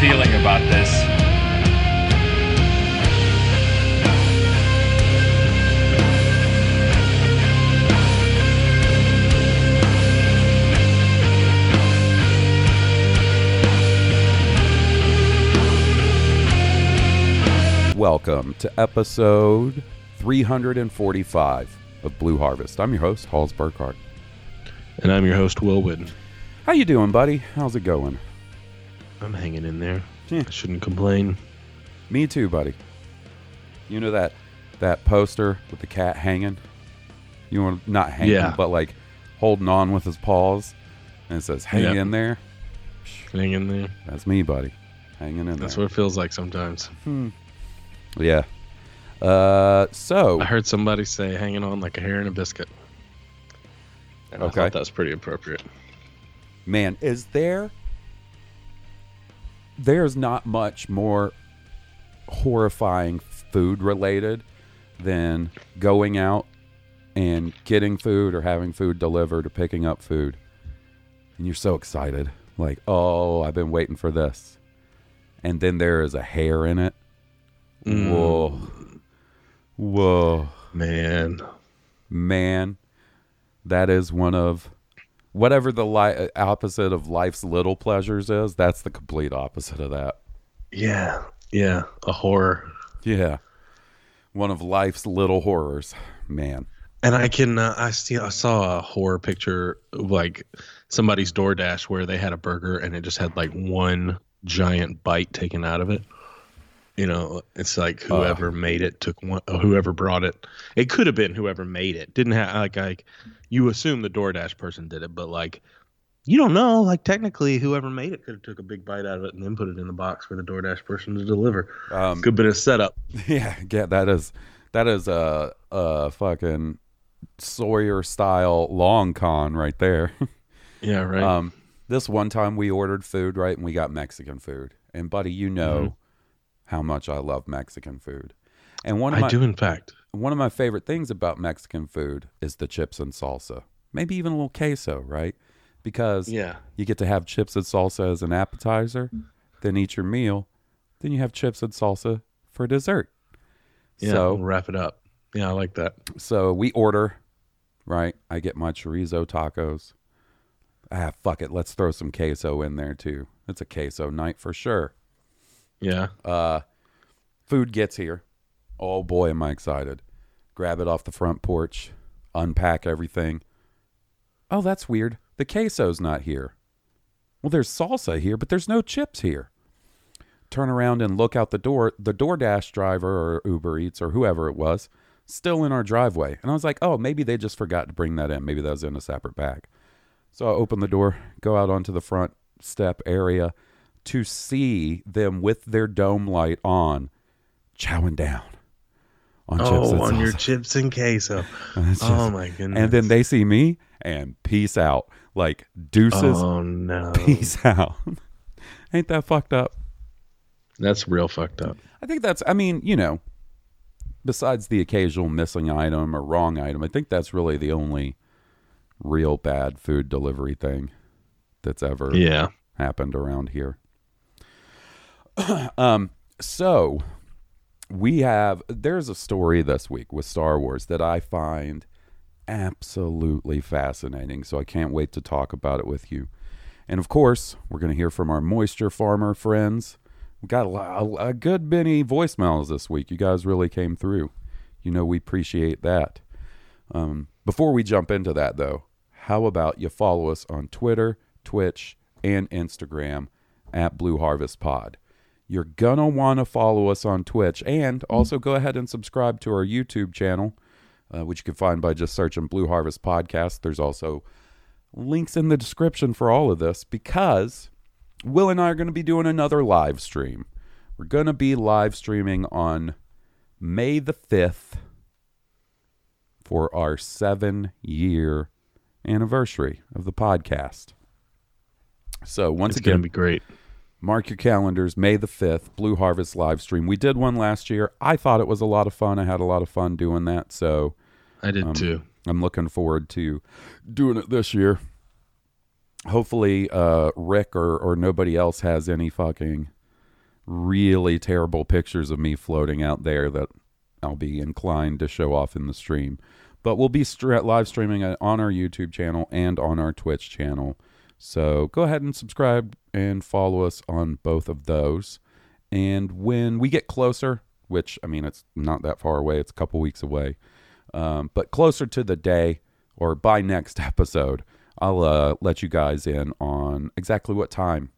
Feeling about this. Welcome to episode 345 of Blue Harvest. I'm your host, Halls Burkhart. And I'm your host, Will Whitten. How you doing, buddy? How's it going? I'm hanging in there. Yeah. I shouldn't complain. Me too, buddy. You know that that poster with the cat hanging? You want not hanging, Yeah. but like holding on with his paws, and it says "Hang Yep. in there." Hang in there. That's me, buddy. Hanging in That's there. That's what it feels like sometimes. Hmm. yeah. Uh, so I heard somebody say hanging on like a hair in a biscuit. And I thought that was pretty appropriate. man, is there? There's not much more horrifying food related than going out and getting food or having food delivered or picking up food. And you're so excited. Like, oh, I've been waiting for this. And then there is a hair in it. Mm. Whoa. Whoa. Man. Man, that is one of whatever the li- opposite of life's little pleasures is. That's the complete opposite of that. Yeah. Yeah. A horror. Yeah. One of life's little horrors. Man. And I can uh, I see I saw a horror picture of like somebody's DoorDash where they had a burger and it just had like one giant bite taken out of it. You know, it's like whoever made it took one. uh, Whoever brought it, it could have been whoever made it. Didn't have like like you assume the DoorDash person did it, but like you don't know. Like technically, whoever made it could have took a big bite out of it and then put it in the box for the DoorDash person to deliver. Um, Good bit of setup. yeah, yeah, that is that is a a fucking Sawyer style long con right there. Yeah, right. Um, this one time we ordered food, right, and we got Mexican food. And buddy, you know how much I love Mexican food. And one of I my do, in fact. One of my favorite things about Mexican food is the chips and salsa. Maybe even a little queso, right? Because Yeah. you get to have chips and salsa as an appetizer, then eat your meal, then you have chips and salsa for dessert. Yeah. So we'll wrap it up. Yeah, I like that. so we order, right? I get my chorizo tacos. Ah, fuck it. Let's throw some queso in there too. It's a queso night for sure. Yeah. Uh, food gets here. Oh boy, am I excited. Grab it off the front porch, unpack everything. Oh, that's weird. The queso's not here. Well, there's salsa here, but there's no chips here. Turn around and look out the door. The DoorDash driver or Uber Eats or whoever it was, still in our driveway. And I was like, oh, maybe they just forgot to bring that in. Maybe that was in a separate bag. So I open the door, go out onto the front step area to see them with their dome light on, chowing down on chips Oh, and on your chips and queso. And it's oh my goodness. And then they see me and peace out. Like deuces, Oh no. peace out. Ain't that fucked up? That's real fucked up. I think that's, I mean, you know, besides the occasional missing item or wrong item, I think that's really the only real bad food delivery thing that's ever Yeah. happened around here. um, So we have there's a story this week with Star Wars that I find absolutely fascinating. So I can't wait to talk about it with you. And of course, we're going to hear from our moisture farmer friends. We got a, a good many voicemails this week. You guys really came through. You know, we appreciate that. Um, before we jump into that, though, how about you follow us on Twitter, Twitch, and Instagram at Blue Harvest Pod? You're gonna want to follow us on Twitch and also go ahead and subscribe to our YouTube channel, uh, which you can find by just searching Blue Harvest Podcast. There's also links in the description for all of this because Will and I are going to be doing another live stream. We're going to be live streaming on May the 5th for our seven year anniversary of the podcast. So, once It's again, be great. Mark your calendars may the 5th blue harvest live stream. We did one last year. I thought it was a lot of fun. I had a lot of fun doing that so I did Um, too. i'm looking forward to doing it this year. Hopefully uh rick or or nobody else has any fucking really terrible pictures of me floating out there that i'll be inclined to show off in the stream. But we'll be live streaming on our youtube channel and on our twitch channel so go ahead and subscribe and follow us on both of those. And when we get closer which i mean it's not that far away it's a couple weeks away um, but closer to the day or by next episode i'll uh, let you guys in on exactly what time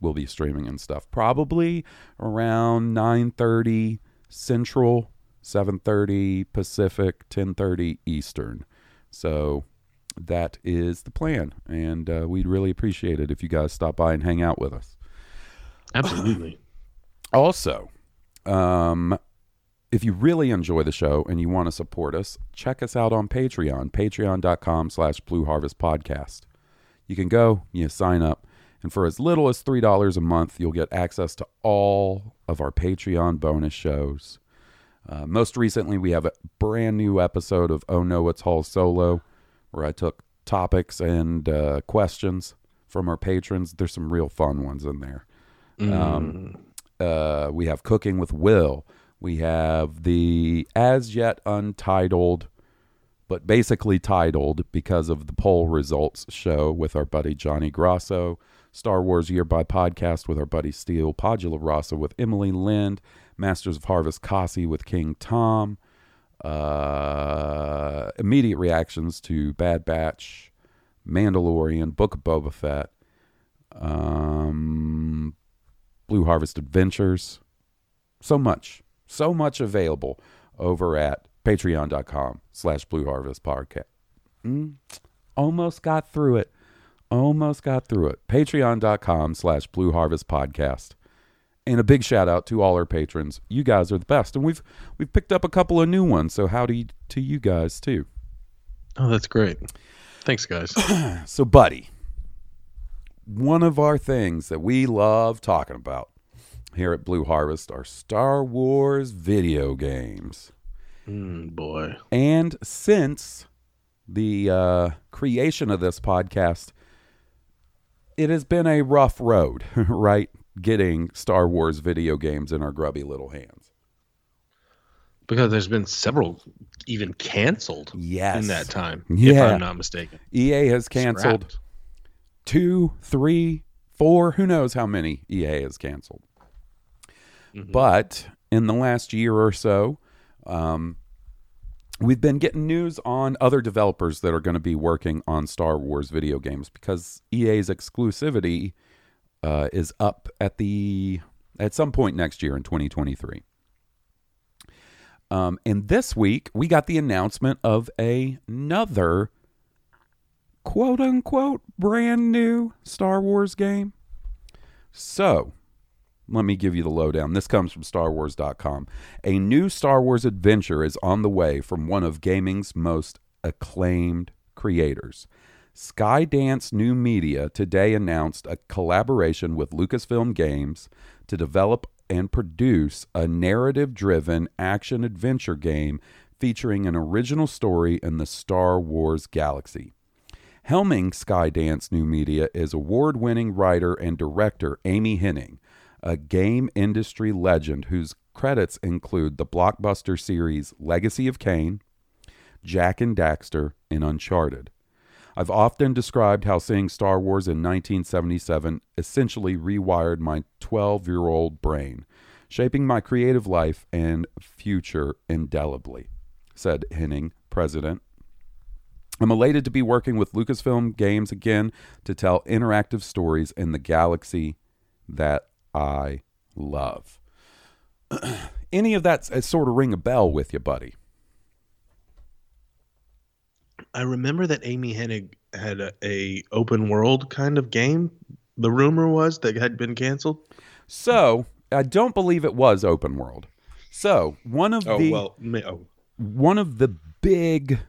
we'll be streaming and stuff. Probably around 9.30 central 7.30 pacific 10.30 eastern. So that is the plan and uh, we'd really appreciate it if you guys stop by and hang out with us Absolutely. also, um, if you really enjoy the show and you want to support us, check us out on Patreon, patreon.com slash Blue Harvest Podcast. You can go, you sign up, and for as little as $3 a month, you'll get access to all of our Patreon bonus shows. Uh, most recently, we have a brand new episode of Oh No, It's Hall Solo, where I took topics and uh, questions from our patrons. There's some real fun ones in there. Um, uh, we have Cooking with Will. We have the as yet untitled, but basically titled because of the poll results show with our buddy Johnny Grosso. Star Wars Year by Podcast with our buddy Steele. Podula Rasa with Emily Lind. Masters of Harvest Kasi with King Tom. Uh, immediate reactions to Bad Batch, Mandalorian, Book of Boba Fett. Um, Blue Harvest Adventures. So much, so much available over at patreon.com slash Blue Harvest Podcast. Mm, almost got through it. Almost got through it. Patreon.com slash Blue Harvest Podcast. And a big shout out to all our patrons. You guys are the best. And we've we've picked up a couple of new ones. So howdy to you guys too. Oh, that's great. Thanks, guys. So, buddy, one of our things that we love talking about here at Blue Harvest are Star Wars video games. Mm, boy. And since the uh, creation of this podcast, it has been a rough road, right? Getting Star Wars video games in our grubby little hands. Because there's been several even canceled Yes. in that time, if Yeah. I'm not mistaken. EA has canceled Scrapped. two, three, four, who knows how many EA has canceled. But in the last year or so, um, we've been getting news on other developers that are going to be working on Star Wars video games because EA's exclusivity uh, is up at the at some point next year in 2023. Um, and this week we got the announcement of another quote unquote brand new Star Wars game. So, let me give you the lowdown. This comes from StarWars.com. A new Star Wars adventure is on the way from one of gaming's most acclaimed creators. Skydance New Media today announced a collaboration with Lucasfilm Games to develop and produce a narrative driven action adventure game featuring an original story in the Star Wars galaxy. Helming Skydance New Media is award winning writer and director Amy Hennig, a game industry legend whose credits include the blockbuster series Legacy of Kain, Jak and Daxter, and Uncharted. I've often described how seeing Star Wars in 1977 essentially rewired my 12 year old brain, shaping my creative life and future indelibly, said Hennig, president. I'm elated to be working with Lucasfilm Games again to tell interactive stories in the galaxy that I love. Any of that uh, sort of ring a bell with you, buddy? I remember that Amy Hennig had a, a open world kind of game. The rumor was that had been canceled. So I don't believe it was open world. So one of Oh the well, oh, one of the big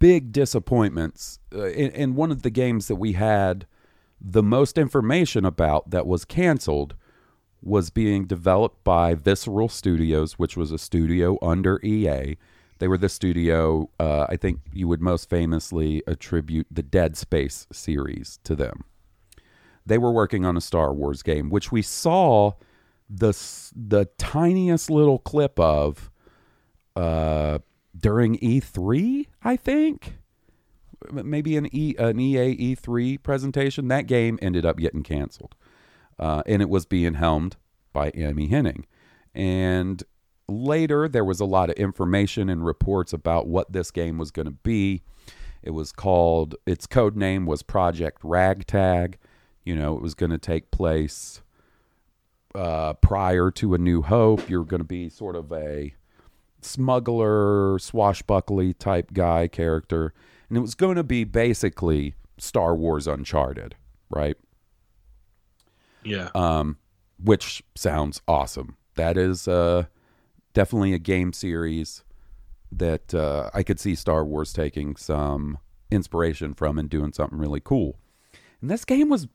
big disappointments uh, in, in one of the games that we had the most information about that was canceled was being developed by Visceral Studios, which was a studio under EA. They were the studio, uh, I think you would most famously attribute the Dead Space series to them. They were working on a Star Wars game, which we saw the the tiniest little clip of uh, during E3, I think. Maybe an E an EA E3 presentation. That game ended up getting canceled, uh, and it was being helmed by Amy Hennig. And later, there was a lot of information and reports about what this game was going to be. It was called its code name was Project Ragtag. You know, it was going to take place uh, prior to A New Hope. You're going to be sort of a smuggler, swashbuckly type guy character. And it was going to be basically Star Wars Uncharted, right? yeah. um, which sounds awesome. That is uh, definitely a game series that uh, I could see Star Wars taking some inspiration from and doing something really cool. And this game was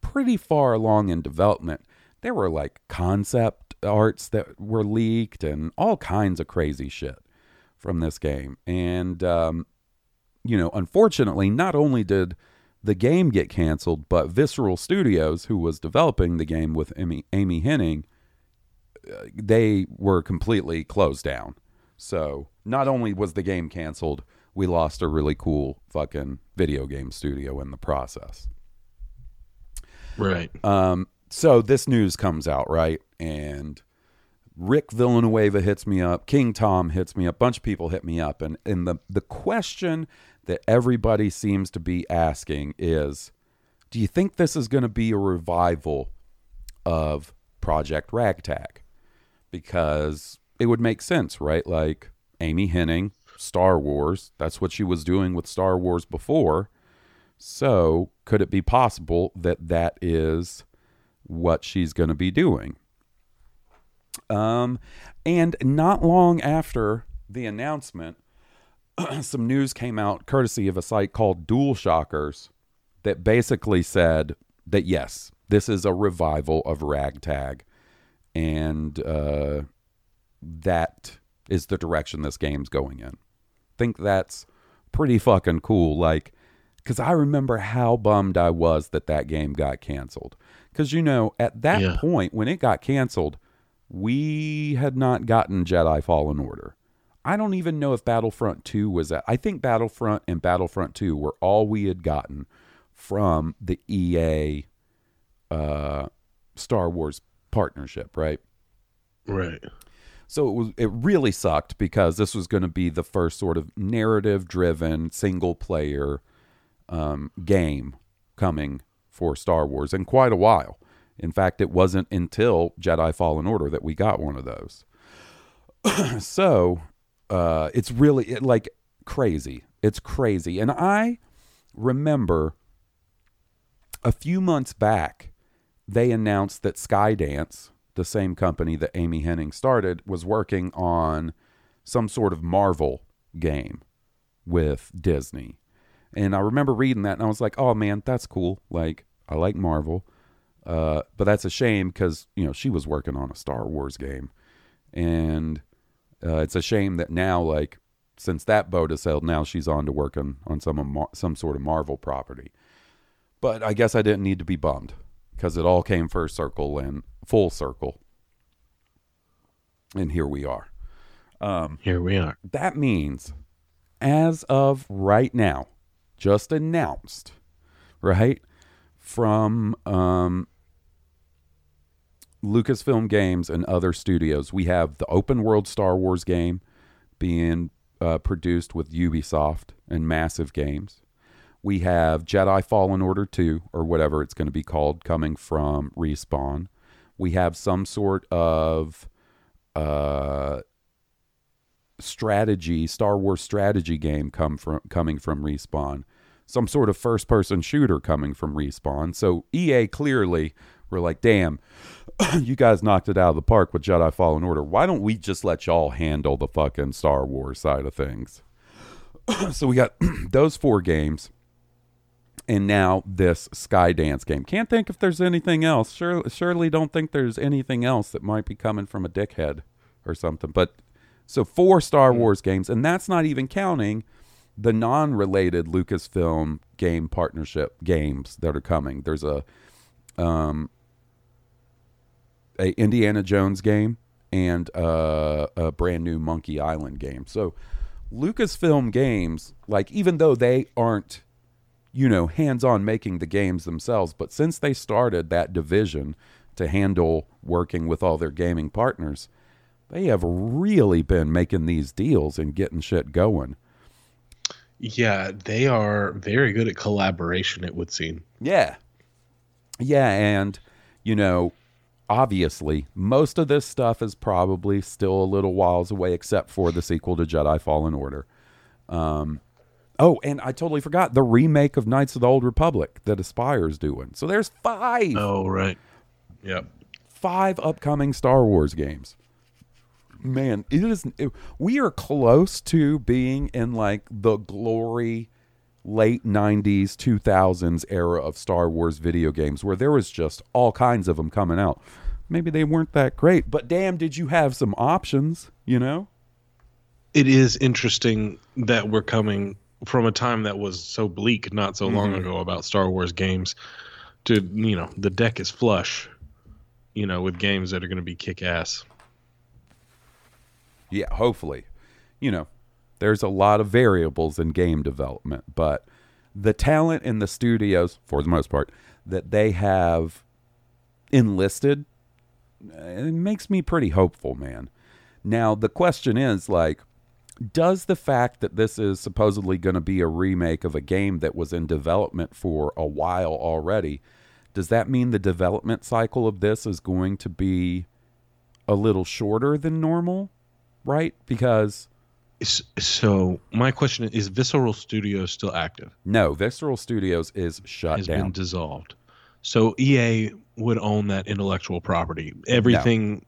pretty far along in development. There were like concept arts that were leaked and all kinds of crazy shit from this game. And, um, you know, unfortunately, not only did the game get canceled, but Visceral Studios, who was developing the game with Amy, Amy Hennig, they were completely closed down. So not only was the game canceled, we lost a really cool fucking video game studio in the process. right. Um, so this news comes out, right? And Rick Villanueva hits me up, King Tom hits me up, a bunch of people hit me up, and and the the question that everybody seems to be asking is, do you think this is going to be a revival of Project Ragtag? Because it would make sense, right? Like Amy Hennig, Star Wars, that's what she was doing with Star Wars before. So, could it be possible that that is what she's going to be doing? Um, and not long after the announcement, some news came out courtesy of a site called DualShockers that basically said that yes, this is a revival of Ragtag, and uh, that is the direction this game's going in. Think that's pretty fucking cool. Like, because I remember how bummed I was that that game got canceled. Because you know, at that Yeah. point when it got canceled, we had not gotten Jedi Fallen Order. I don't even know if Battlefront 2 was at. I think Battlefront and Battlefront 2 were all we had gotten from the EA uh, Star Wars partnership, right? Right. So it was it really sucked because this was going to be the first sort of narrative driven single player um, game coming for Star Wars in quite a while. In fact, it wasn't until Jedi Fallen Order that we got one of those. so uh, it's really it, like crazy. It's crazy. And I remember a few months back, they announced that Skydance, the same company that Amy Hennig started, was working on some sort of Marvel game with Disney. And I remember reading that and I was like, oh man, that's cool. Like, I like Marvel. Uh, but that's a shame because, you know, she was working on a Star Wars game. And uh, it's a shame that now, like, since that boat has sailed, now she's on to working on some some sort of Marvel property. But I guess I didn't need to be bummed because it all came first circle and full circle. And here we are. Um, Here we are. That means, as of right now, just announced, right, from um, Lucasfilm Games and other studios, we have the open world Star Wars game being uh, produced with Ubisoft and Massive Games. We have Jedi Fallen Order 2, or whatever it's going to be called, coming from Respawn. We have some sort of uh, strategy, Star Wars strategy game come from coming from Respawn. Some sort of first person shooter coming from Respawn. So EA clearly were like, damn, you guys knocked it out of the park with Jedi Fallen Order. Why don't we just let y'all handle the fucking Star Wars side of things? so we got those four games. And now this Skydance game. Can't think if there's anything else. Sure, surely don't think there's anything else that might be coming from a dickhead or something. But so four Star Wars games, and that's not even counting the non-related Lucasfilm game partnership games that are coming. There's a um a Indiana Jones game and uh, a brand new Monkey Island game. So Lucasfilm games, like even though they aren't you know hands-on making the games themselves, but since they started that division to handle working with all their gaming partners, they have really been making these deals and getting shit going. Yeah, they are very good at collaboration, it would seem. Yeah. Yeah, and you know, obviously, most of this stuff is probably still a little whiles away, except for the sequel to Jedi Fallen Order. Um, oh, and I totally forgot the remake of Knights of the Old Republic that Aspyr's doing. So there's five, Oh, right. Yep. five upcoming Star Wars games. Man, it is. It, we are close to being in like the glory late 90s 2000s era of Star Wars video games where there was just all kinds of them coming out. Maybe they weren't that great, but damn did you have some options, you know? It is interesting that we're coming from a time that was so bleak not so long ago about Star Wars games to, you know, the deck is flush, you know, with games that are going to be kick ass. Yeah, hopefully. You know, there's a lot of variables in game development, but the talent in the studios, for the most part, that they have enlisted, uh, it makes me pretty hopeful, man. Now, the question is like, does the fact that this is supposedly going to be a remake of a game that was in development for a while already, does that mean the development cycle of this is going to be a little shorter than normal? Right? Because So, my question is, is Visceral Studios still active? no, Visceral Studios is shut Has down. been dissolved. So EA would own that intellectual property. Everything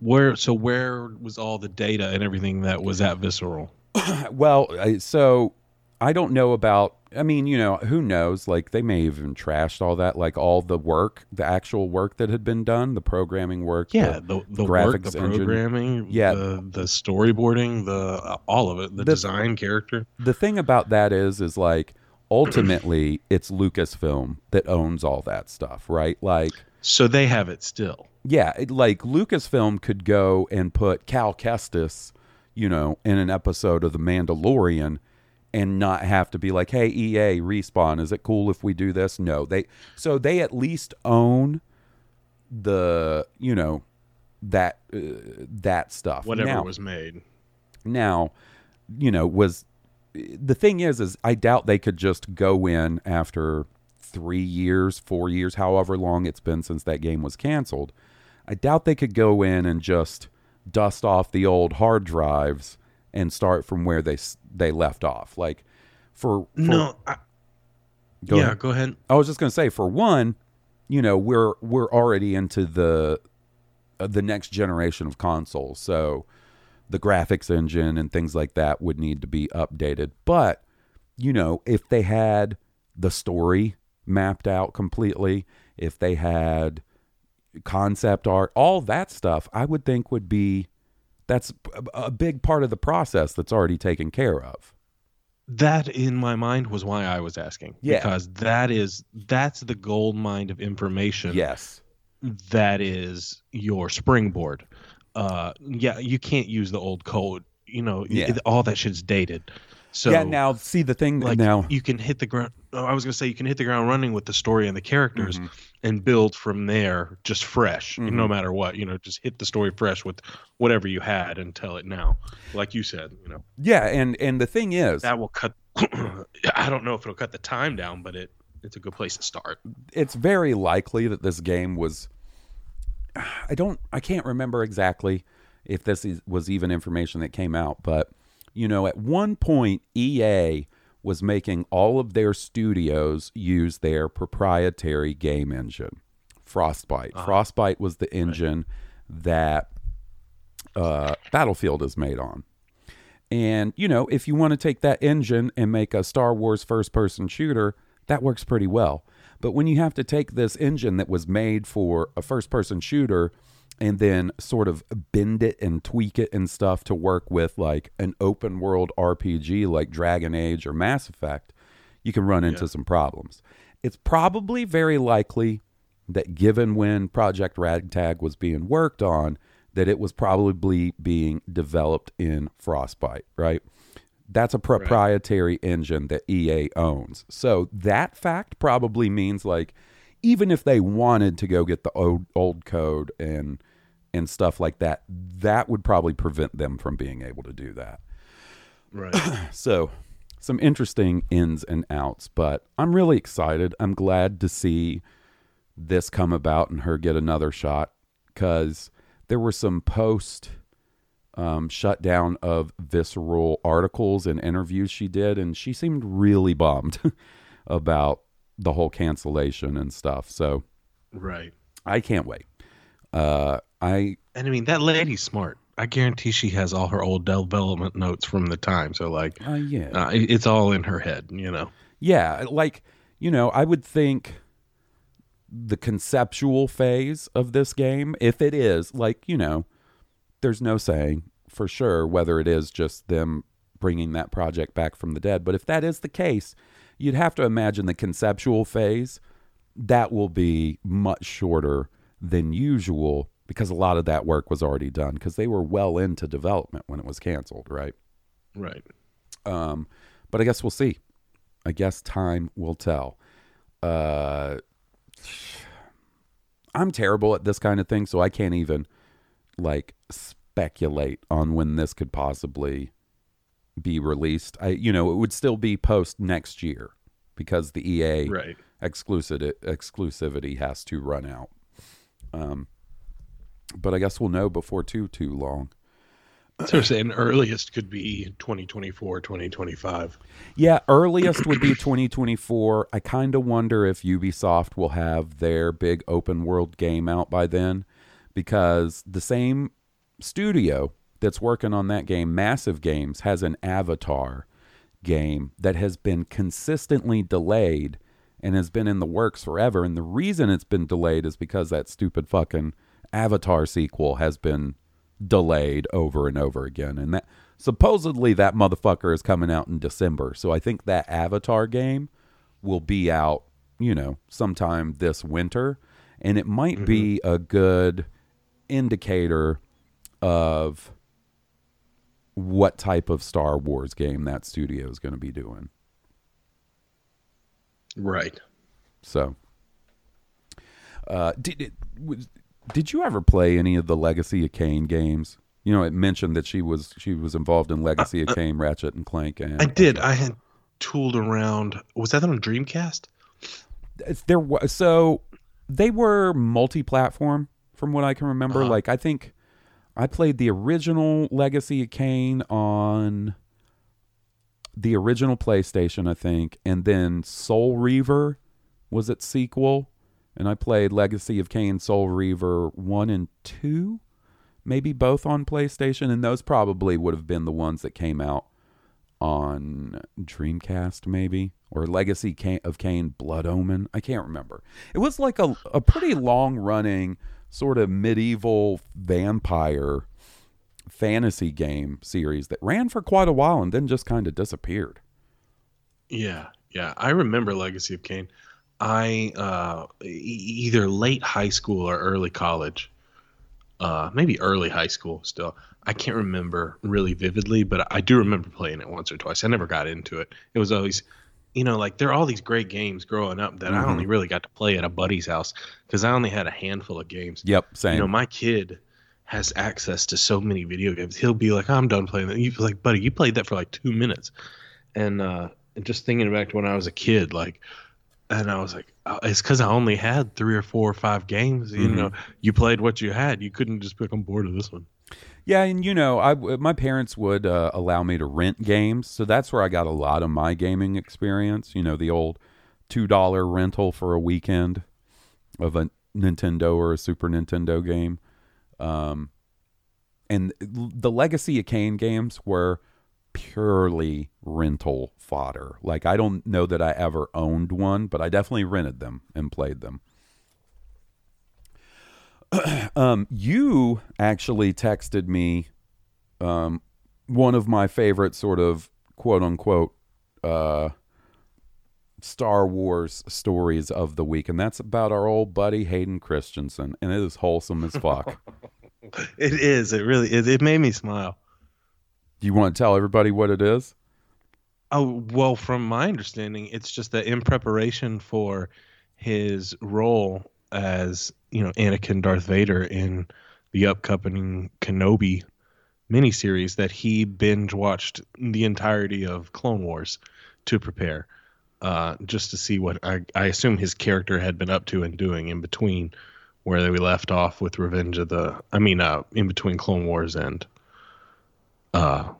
where so where was all the data and everything that was at Visceral? well, so I don't know about. I mean, you know, who knows? Like they may have even trashed all that, like all the work, the actual work that had been done, the programming work. Yeah, the- the the work, graphics the engine. programming, Yeah. the the storyboarding, the all of it, the, The- design character. the thing about that is, is like ultimately it's Lucasfilm that owns all that stuff, right? Like. So they have it still. Yeah, it, like Lucasfilm could go and put Cal Kestis, you know, in an episode of The Mandalorian and not have to be like, "Hey EA, respawn, is it cool if we do this?" No. They so they at least own the, you know, that uh, that stuff. Whatever Now- was made. now, you know, was the thing is, is I doubt they could just go in after three years, four years, however long it's been since that game was canceled. I doubt they could go in and just dust off the old hard drives and start from where they they left off. Like for, for No, I, go yeah, ahead. go ahead. I was just going to say, for one, you know, we're we're already into the uh, the next generation of consoles, so the graphics engine and things like that would need to be updated. But you know, if they had the story mapped out completely, if they had concept art, all that stuff, I would think would be that's a- big part of the process that's already taken care of. that in my mind was why I was asking. Yeah. Because that is that's the gold mine of information. Yes. That is your springboard. Uh, yeah, you can't use the old code. You know, Yeah. it- all that shit's dated. So yeah. Now, see the thing like now. you can hit the ground. oh, I was gonna say you can hit the ground running with the story and the characters, Mhm. and build from there, just fresh, Mhm. no matter what. You know, just hit the story fresh with whatever you had and tell it now. Like you said, you know, Yeah, and and the thing is, that will cut. I don't know if it'll cut the time down, but it it's a good place to start. it's very likely that this game was I don't I can't remember exactly if this is, was even information that came out, but you know, at one point EA was making all of their studios use their proprietary game engine, Frostbite. Frostbite was the engine that uh, Battlefield is made on. And, you know, if you want to take that engine and make a Star Wars first person shooter, that works pretty well. But when you have to take this engine that was made for a first person shooter and then sort of bend it and tweak it and stuff to work with like an open world RPG like Dragon Age or Mass Effect, you can run into some problems. It's probably very likely that given when Project Ragtag was being worked on, that it was probably being developed in Frostbite, right? That's a proprietary engine that EA owns. So that fact probably means like even if they wanted to go get the old, old code and and stuff like that, that would probably prevent them from being able to do that. Right. So, some interesting ins and outs, but I'm really excited. I'm glad to see this come about and her get another shot because there were some post um, shutdown of visceral articles and interviews she did, and she seemed really bummed about the whole cancellation and stuff. So, right. I can't wait. Uh, I And I mean that lady's smart. I guarantee she has all her old development notes from the time. So like, uh, yeah. uh, it's all in her head. You know. Yeah, like, you know, I would think the conceptual phase of this game, if it is, like, you know, there's no saying for sure whether it is just them bringing that project back from the dead. But if that is the case, you'd have to imagine the conceptual phase that will be much shorter than usual because a lot of that work was already done because they were well into development when it was canceled, right? Right. Um, but I guess we'll see. I guess time will tell. Uh, I'm terrible at this kind of thing, so I can't even like speculate on when this could possibly be released. I, you know, it would still be post next year because the EA Right. exclusive exclusivity has to run out. Um, but I guess we'll know before too too long. So we're saying earliest could be 2024, 2025. Yeah, earliest would be 2024. I kind of wonder if Ubisoft will have their big open world game out by then because the same studio that's working on that game, Massive Games, has an Avatar game that has been consistently delayed and has been in the works forever. And the reason it's been delayed is because that stupid fucking Avatar sequel has been delayed over and over again. And that supposedly that motherfucker is coming out in December. So I think that Avatar game will be out, you know, sometime this winter. And it might be mm-hmm. a good indicator of what type of Star Wars game that studio is going to be doing. Right. So, uh, did it, was, did you ever play any of the Legacy of Kain games? You know, it mentioned that she was she was involved in Legacy of Kain, Ratchet and Clank, and I did. I had tooled around. Was that on Dreamcast? There was so they were multi-platform from what I can remember. Uh-huh. Like I think I played the original Legacy of Kain on the original PlayStation, I think, and then Soul Reaver was its sequel, and I played Legacy of Kain, Soul Reaver one and two, maybe both on PlayStation, and those probably would have been the ones that came out on Dreamcast, maybe or Legacy of Kain, Blood Omen. I can't remember. It was like a a pretty long running sort of medieval vampire fantasy game series that ran for quite a while and then just kind of disappeared. Yeah, yeah. I remember Legacy of Kain. I uh, e- either late high school or early college, uh, maybe early high school still. I can't remember really vividly, but I do remember playing it once or twice. I never got into it. It was always, you know, like there are all these great games growing up that I only really got to play at a buddy's house because I only had a handful of games. Yep, same. You know, my kid has access to so many video games. He'll be like, "I'm done playing that." You like, buddy, you played that for like two minutes, and uh, and just thinking back to when I was a kid, like, and I was like, oh, it's because I only had three or four or five games. You Mhm. know, you played what you had. You couldn't just pick on board of this one. Yeah, and you know, I my parents would uh, allow me to rent games, so that's where I got a lot of my gaming experience. You know, the old two dollar rental for a weekend of a Nintendo or a Super Nintendo game, um, and the Legacy of Kain games were purely rental fodder. Like I don't know that I ever owned one, but I definitely rented them and played them. um, you actually texted me um, one of my favorite sort of quote unquote uh, Star Wars stories of the week, and that's about our old buddy Hayden Christensen, and it is wholesome as fuck. It is. It really is. It made me smile. Do you want to tell everybody what it is? Oh well, from my understanding, it's just that in preparation for his role as you know Anakin Darth Vader in the upcoming Kenobi miniseries, that he binge watched the entirety of Clone Wars to prepare, uh, just to see what I, I assume his character had been up to and doing in between where we left off with Revenge of the. I mean, uh, in between Clone Wars and uh,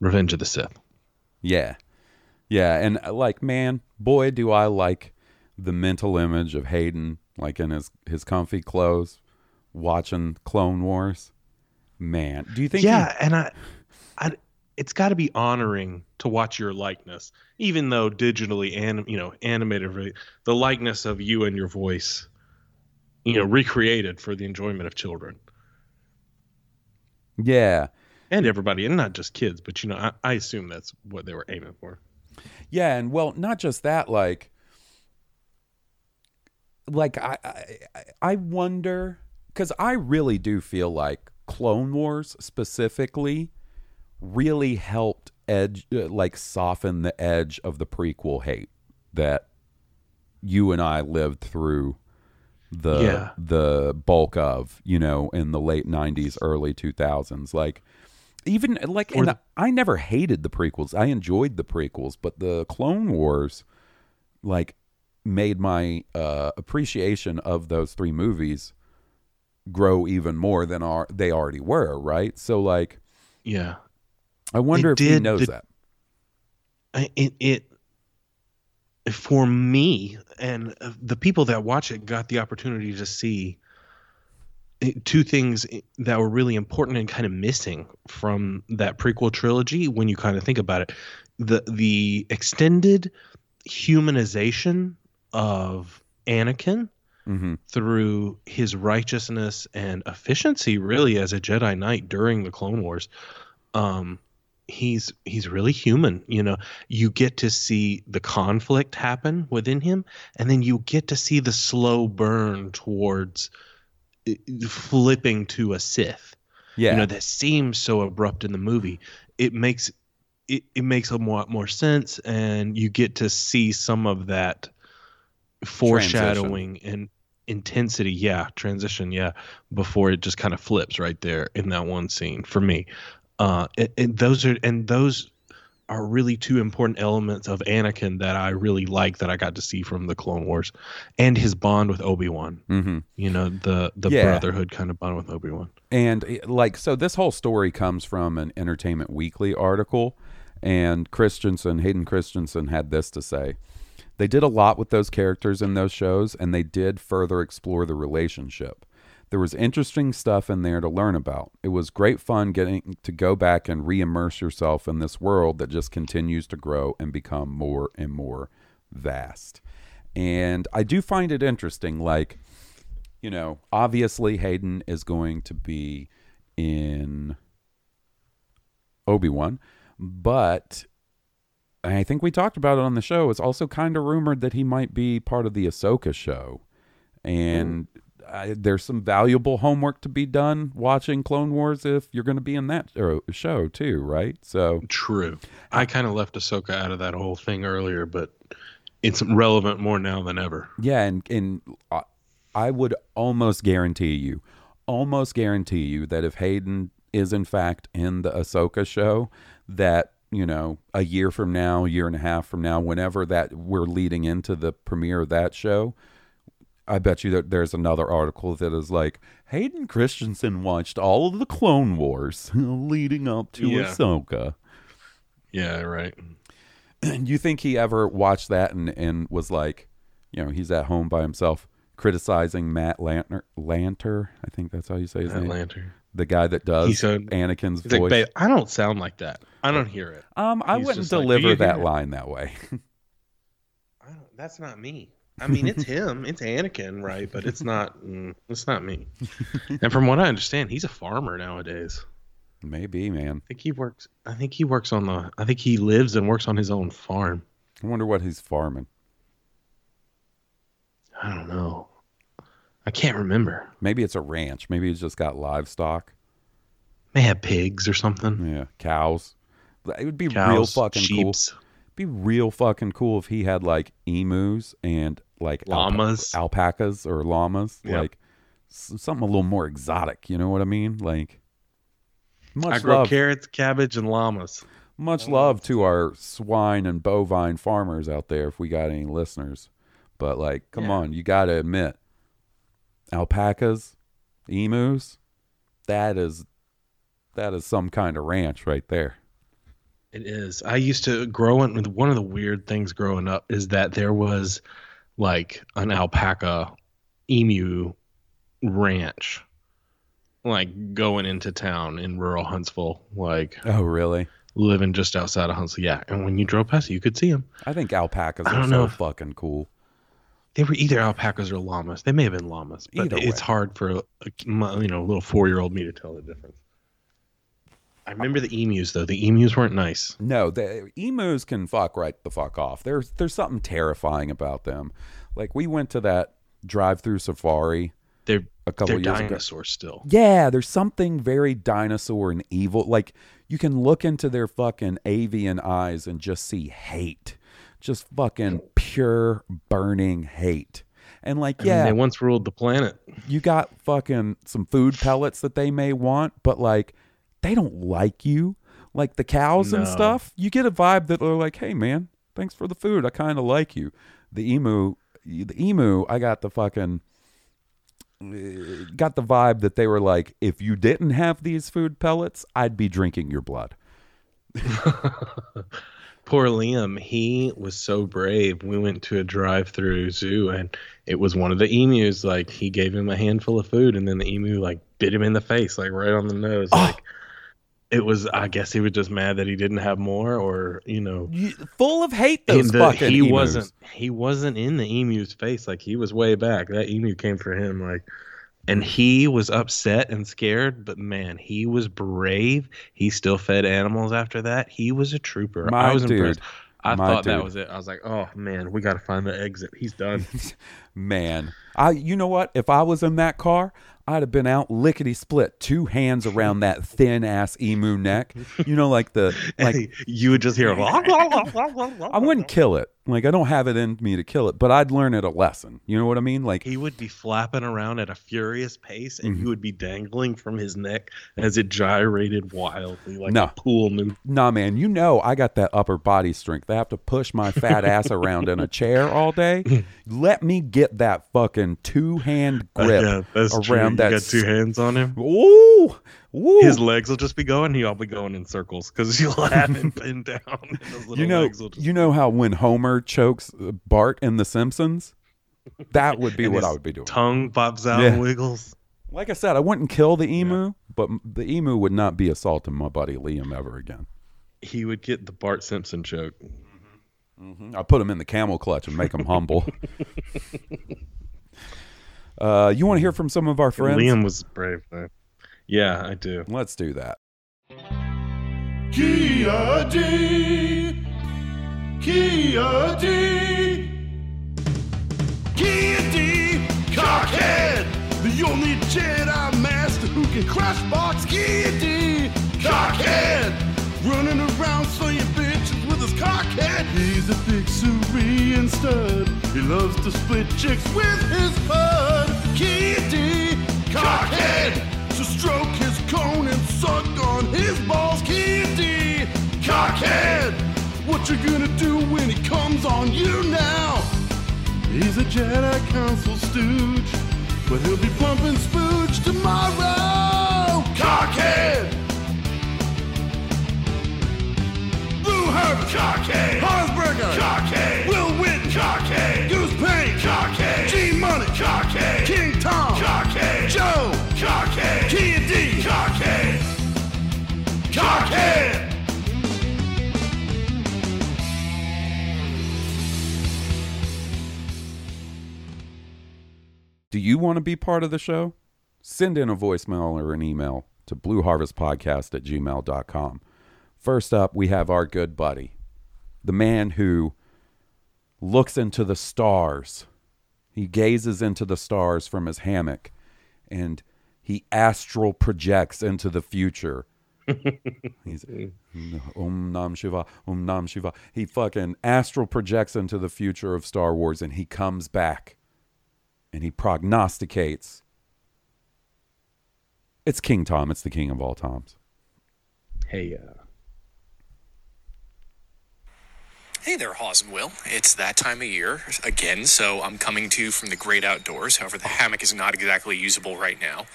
Revenge of the Sith. Yeah. Yeah. And uh, like, man, boy, do I like the mental image of Hayden, like in his, his comfy clothes, watching Clone Wars. Man, do you think? he- yeah and i i it's got to be honoring to watch your likeness even though digitally and you know animated the likeness of you and your voice you know recreated for the enjoyment of children yeah. and everybody and not just kids but you know i, I assume that's what they were aiming for Yeah, and well, not just that, like, like I, I, I wonder because I really do feel like Clone Wars specifically really helped edge, uh, like, soften the edge of the prequel hate that you and I lived through the Yeah. the bulk of, you know, in the late '90s, early 2000s, like even like and the- I never hated the prequels. I enjoyed the prequels, but the Clone Wars like made my uh, appreciation of those three movies grow even more than are they already were, right? So like yeah I wonder if he knows did- that. It it for me and uh, the people that watch it got the opportunity to see two things that were really important and kind of missing from that prequel trilogy when you kind of think about it the the extended humanization of Anakin hmm through his righteousness and efficiency really as a Jedi Knight during the Clone Wars. Um he's he's really human, you know. You get to see the conflict happen within him and then you get to see the slow burn towards flipping to a Sith. Yeah. you know that seems so abrupt in the movie. It makes it, it makes a lot more sense and you get to see some of that foreshadowing and intensity. Yeah transition yeah before it just kind of flips right there in that one scene for me uh and, and those are and those are really two important elements of Anakin that I really like that I got to see from the Clone Wars and his bond with Obi-Wan hmm you know the the Yeah. brotherhood kind of bond with Obi-Wan And eh, like, so this whole story comes from an Entertainment Weekly article, and Christensen, Hayden Christensen, had this to say. They did a lot with those characters in those shows, and they did further explore the relationship. There was interesting stuff in there to learn about. It was great fun getting to go back and re immerse yourself in this world that just continues to grow and become more and more vast. And I do find it interesting, like, you know, obviously Hayden is going to be in Obi Wan, but I think we talked about it on the show. It's also kind of rumored that he might be part of the Ahsoka show, and I, there's some valuable homework to be done watching Clone Wars if you're going to be in that uh, show too, right? So True. I kind of left Ahsoka out of that whole thing earlier, but it's relevant more now than ever. Yeah, and and I- I would almost guarantee you, almost guarantee you that if Hayden is in fact in the Ahsoka show, that you know a year from now, year and a half from now, whenever that we're leading into the premiere of that show, I bet you that there's another article that is like Hayden Christensen watched all of the Clone Wars leading up to Yeah. Ahsoka. Yeah, right. Do you think he ever watched that and, and was like, you know, he's at home by himself criticizing Matt Lanter, Lanter, I think that's how you say his That name, Lanter. the guy that does He said- Anakin's He's like, voice. babe, I don't sound like that. I don't hear it. um, I he's wouldn't just like, deliver that line that way. I don't, that's not me. I mean, it's him. It's Anakin, right? But it's not. Mm, it's not me. and from what I understand, he's a farmer nowadays. Maybe, man. I think he works. I think he works on the. I think he lives and works on his own farm. I wonder what he's farming. I don't know. I can't remember. Maybe it's a ranch. Maybe he's just got livestock. May have pigs or something. Yeah, cows. It would be real Cows, fucking cool. Sheeps. be real fucking cool if he had like emus and like alpa- Llamas. alpacas or llamas, Yep. like something a little more exotic. You know what I mean? Like much I grow love, carrots, cabbage, and llamas. much love to our swine and bovine farmers out there. If we got any listeners, but like, come Yeah. on, you got to admit, alpacas, emus, that is that is some kind of ranch right there. It is. I used to growing with one of the weird things growing up is that there was like an alpaca emu ranch like going into town in rural Huntsville, like Oh, really? living just outside of Huntsville. Yeah, and when you drove past it, you could see them. I think alpacas I are don't so know if- fucking cool. They were either alpacas or llamas. They may have been llamas, but Either it's way. hard for a, you know little four year old me to tell the difference. I remember the emus though. The emus weren't nice. No, the emus can fuck right the fuck off. There's there's something terrifying about them. Like we went to that drive-through safari They're a couple they're years ago. dinosaurs still. Yeah, there's something very dinosaur and evil. Like you can look into their fucking avian eyes and just see hate. Just fucking pure burning hate. And like, I mean, yeah, they once ruled the planet. you got fucking some food pellets that they may want, but like they don't like you. Like the cows and stuff, you get a vibe that they're like, "Hey man, thanks for the food. I kind of like you." The emu, the emu, I got the fucking got the vibe that they were like, "If you didn't have these food pellets, I'd be drinking your blood." Poor Liam, he was so brave. We went to a drive-through zoo, and it was one of the emus. Like he gave him a handful of food, and then the emu like bit him in the face, like right on the nose. Oh. Like it was. I guess he was just mad that he didn't have more, or you know, full of hate, those the- fucking he emus. wasn't. He wasn't in the emu's face. Like he was way back. That emu came for him. Like. And he was upset and scared, but man, he was brave. He still fed animals after that. He was a trooper. My I was dude. impressed. I My thought dude. that was it. I was like, oh man, we got to find the exit. He's done. Man, I you know what? If I was in that car, I'd have been out lickety split, two hands around that thin ass emu neck. You know, like the like you would just hear. I wouldn't kill it. Like I don't have it in me to kill it, but I'd learn it a lesson. You know what I mean? Like He would be flapping around at a furious pace, and Mm-hmm. you would be dangling from his neck as it gyrated wildly like No. a pool noodle. Nah, man, you know I got that upper body strength. I have to push my fat ass around in a chair all day. Let me get that fucking two hand grip yeah, that's around true. that. You got two hands on him. Ooh, ooh. His legs will just be going. He'll be going in circles because you'll have him pinned down. And his little you know, legs will just you know how when Homer chokes Bart in The Simpsons, that would be what I would be doing. Tongue pops out Yeah. and wiggles. Like I said, I wouldn't kill the emu, but the emu would not be assaulting my buddy Liam ever again. He would get the Bart Simpson choke. I put him in the camel clutch and make him humble. Uh, you want to hear from some of our friends? Liam was brave though. Yeah, I do. Let's do that. Kia D. Kia-D. Kia-D, cockhead. The only Jedi master who can crush box Kia-D, cockhead. Running around slaying bitches with his cockhead. He's a big Syrian stud. He loves to split chicks with his bud. Kia-D, cockhead. Stroke his cone and suck on his balls. Kia-D, cockhead. What you gonna do when he comes on you now? He's a Jedi Council stooge, but he'll be pumping spooge tomorrow. Cockhead! Blue Herbert! Cockhead! Harsberger! Cockhead! Will Witten! Cockhead! Goose Payne! Cockhead! G Money! Cockhead! King Tom! Cockhead! Joe! Cockhead! Cockhead! Do you want to be part of the show? Send in a voicemail or an email to blueharvestpodcast at gmail.com. First up, we have our good buddy, the man who looks into the stars. He gazes into the stars from his hammock and he astral projects into the future. He's Om Nam Shiva, Om Nam Shiva. He fucking astral projects into the future of Star Wars and he comes back and he prognosticates. It's King Tom. It's the king of all Toms. Hey, uh, Hey there, Hawes and Will. It's that time of year again, so I'm coming to you from the great outdoors. However, the hammock is not exactly usable right now.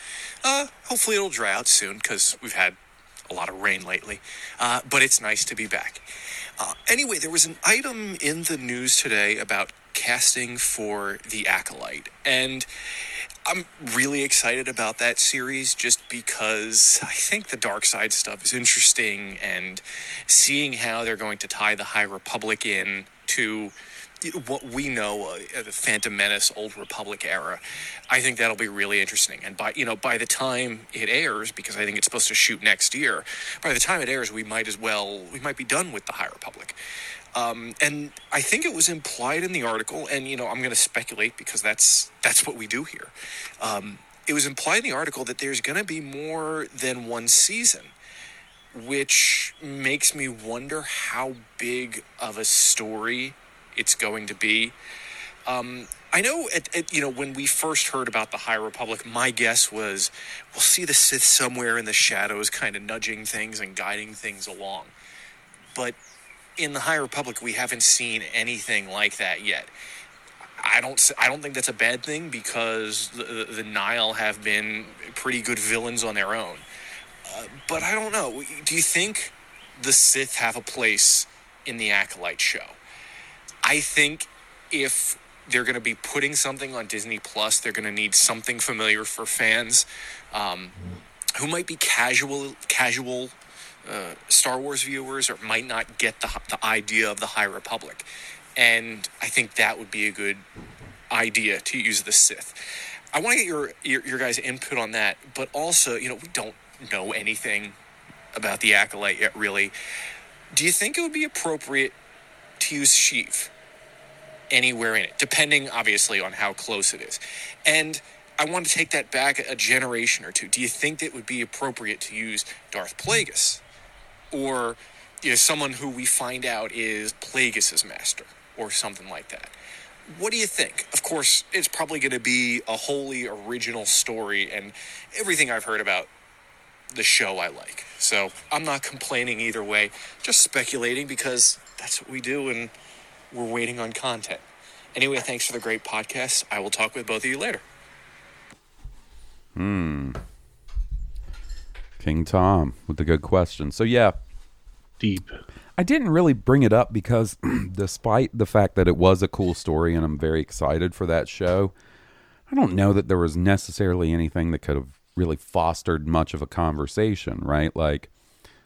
Uh, hopefully, it'll dry out soon because we've had a lot of rain lately. Uh, but it's nice to be back. Uh, anyway, there was an item in the news today about casting for The Acolyte, and I'm really excited about that series just because I think the dark side stuff is interesting and seeing how they're going to tie the High Republic in to what we know uh, the Phantom Menace, Old Republic era. I think that'll be really interesting. And by you know by the time it airs, because I think it's supposed to shoot next year, by the time it airs, we might as well we might be done with the High Republic. Um, and I think it was implied in the article, and you know I'm going to speculate because that's that's what we do here. Um, it was implied in the article that there's going to be more than one season, which makes me wonder how big of a story it's going to be. Um, I know, at, at, you know, when we first heard about the High Republic, my guess was we'll see the Sith somewhere in the shadows, kind of nudging things and guiding things along. But in the High Republic, we haven't seen anything like that yet. I don't. I don't think that's a bad thing because the, the, the Nihil have been pretty good villains on their own. Uh, but I don't know. Do you think the Sith have a place in the Acolyte show? I think if they're going to be putting something on Disney Plus, they're going to need something familiar for fans um, who might be casual, casual uh, Star Wars viewers, or might not get the the idea of the High Republic. And I think that would be a good idea to use the Sith. I want to get your, your your guys' input on that, but also, you know, we don't know anything about the acolyte yet, really. Do you think it would be appropriate to use Sheev anywhere in it, depending obviously on how close it is? And I want to take that back a generation or two. Do you think that it would be appropriate to use Darth Plagueis, or you know someone who we find out is Plagueis's master, or something like that? What do you think? Of course, it's probably going to be a wholly original story, and everything I've heard about the show I like. So I'm not complaining either way, just speculating because that's what we do and we're waiting on content. Anyway, thanks for the great podcast. I will talk with both of you later. Hmm. King Tom with the good question. So yeah, deep. I didn't really bring it up because despite the fact that it was a cool story and I'm very excited for that show, I don't know that there was necessarily anything that could have really fostered much of a conversation, right? Like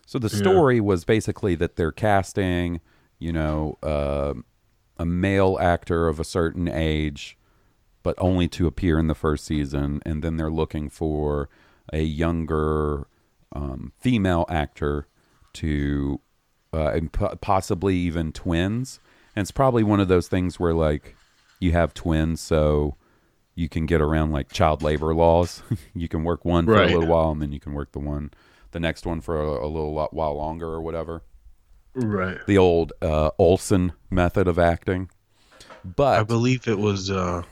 so the Yeah. story was basically that they're casting, you know, uh, a male actor of a certain age but only to appear in the first season, and then they're looking for a younger um, female actor to, uh, and po- possibly even twins, And it's probably one of those things where like you have twins, so you can get around like child labor laws. you can work one for Right. a little while, and then you can work the one, the next one for a, a little while longer or whatever. Right. The old uh, Olsen method of acting. But I believe it was uh,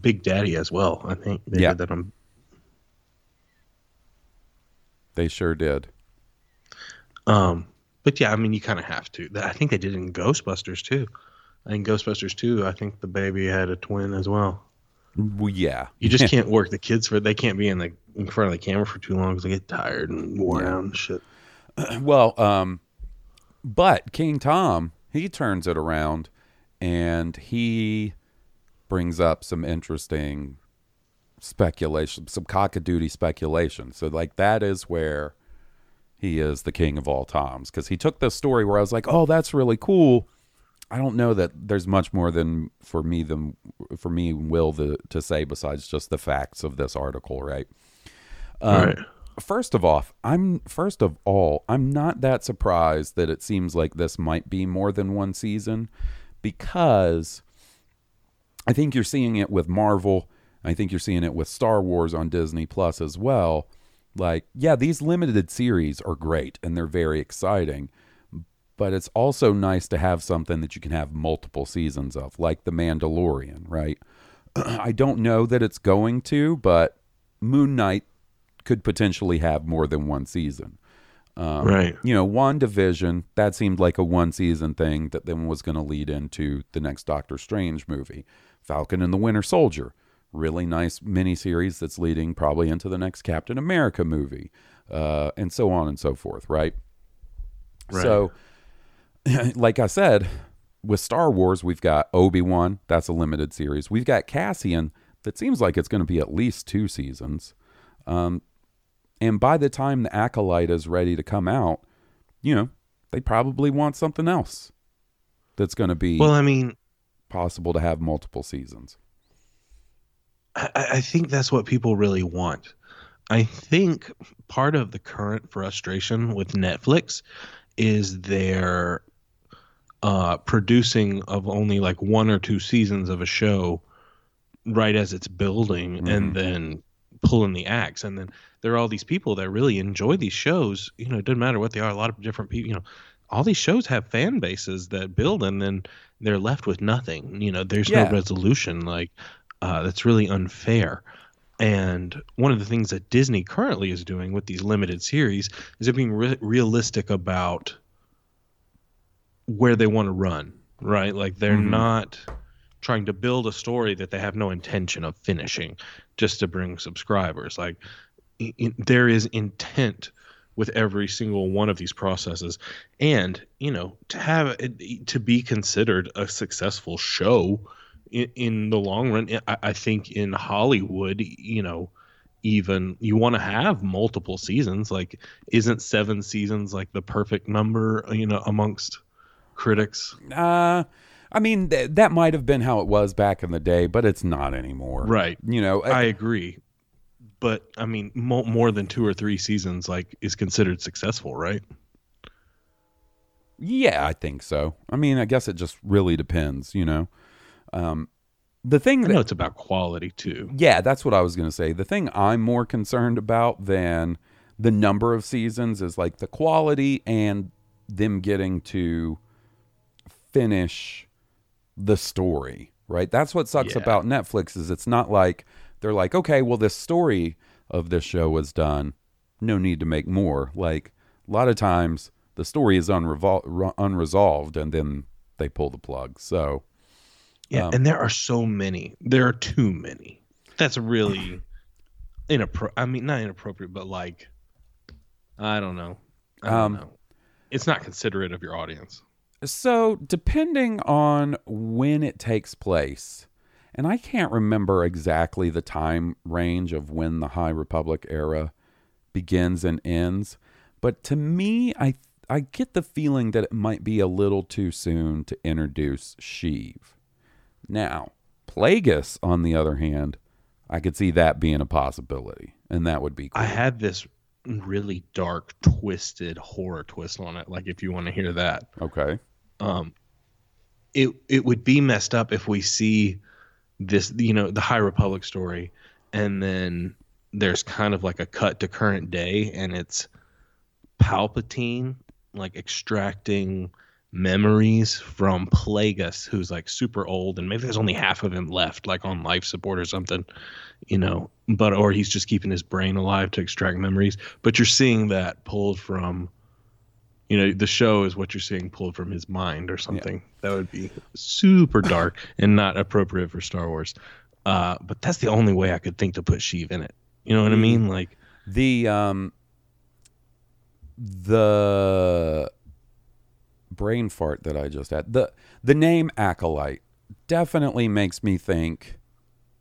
Big Daddy as well. I think they Yeah. did that on they sure did. Um, but yeah, I mean, you kind of have to. I think they did in Ghostbusters too. In Ghostbusters too. I think the baby had a twin as well. Well, yeah, You just can't work the kids for. They can't be in the in front of the camera for too long because they get tired and worn out and shit. well, um, but King Tom he turns it around, and he brings up some interesting speculation, some cock-a-doodle speculation. So, like that is where he is the king of all times because he took this story where I was like, oh, that's really cool. I don't know that there's much more than for me than for me Will the, to say besides just the facts of this article, right? Um, right. First of all, I'm first of all, I'm not that surprised that it seems like this might be more than one season because I think you're seeing it with Marvel. I think you're seeing it with Star Wars on Disney Plus as well. Like, yeah, these limited series are great and they're very exciting, but it's also nice to have something that you can have multiple seasons of, like The Mandalorian, right? I don't know that it's going to, but Moon Knight could potentially have more than one season. Um, Right. You know, one division that seemed like a one season thing that then was going to lead into the next Doctor Strange movie. Falcon and the Winter Soldier, really nice miniseries that's leading probably into the next Captain America movie, uh, and so on and so forth. Right. Right. So, like I said, with Star Wars, we've got Obi Wan. That's a limited series. We've got Cassian. That seems like it's going to be at least two seasons. Um, and by the time the Acolyte is ready to come out, you know, they probably want something else that's going to be Well, I mean, possible to have multiple seasons. I, I think that's what people really want. I think part of the current frustration with Netflix is their uh, producing of only like one or two seasons of a show right as it's building and then pulling the axe. And then there are all these people that really enjoy these shows. You know, it doesn't matter what they are. A lot of different people, you know, all these shows have fan bases that build and then they're left with nothing. You know, there's Yeah. no resolution. Like, uh, that's really unfair. And one of the things that Disney currently is doing with these limited series is they're being re- realistic about where they want to run, right? Like they're Mhm. not trying to build a story that they have no intention of finishing just to bring subscribers. Like i- i- there is intent with every single one of these processes. And you know to have it to be considered a successful show in, in the long run eh, I, I think in hollywood you know even you want to have multiple seasons. Like isn't seven seasons like the perfect number you know amongst critics? Uh, I mean, th- that might have been how it was back in the day, but it's not anymore. right. You know, eh, i agree but i mean mo- more than two or three seasons like is considered successful right Yeah, I think so. I mean, I guess it just really depends, you know. Um, the thing i know it's about quality too Yeah, that's what I was going to say. The thing I'm more concerned about than the number of seasons is like the quality and them getting to finish the story, right? That's what sucks Yeah. about Netflix is it's not like they're like, "Okay, well this story of this show was done. No need to make more." Like a lot of times the story is unrevol- unresolved and then they pull the plug. So, Yeah, Um, and there are so many. There are too many. That's really inappro. I mean, not inappropriate, but like, I don't know. I don't Um, know. It's not considerate of your audience. So, depending on when it takes place, and I can't remember exactly the time range of when the High Republic era begins and ends, but to me, I I get the feeling that it might be a little too soon to introduce Sheev. Now, Plagueis, on the other hand, I could see that being a possibility, and that would be cool. I had this really dark, twisted horror twist on it. Like, if you want to hear that, okay. um, it it would be messed up if we see this you know the High Republic story and then there's kind of like a cut to current day and it's Palpatine like extracting memories from Plagueis who's like super old and maybe there's only half of him left like on life support or something you know but or he's just keeping his brain alive to extract memories. But you're seeing that pulled from you know the show is what you're seeing pulled from his mind or something. That would be super dark and not appropriate for star wars. Uh, but that's the only way i could think to put sheev in it. You know what i mean? Like The um the brain fart that I just had. The the name acolyte definitely makes me think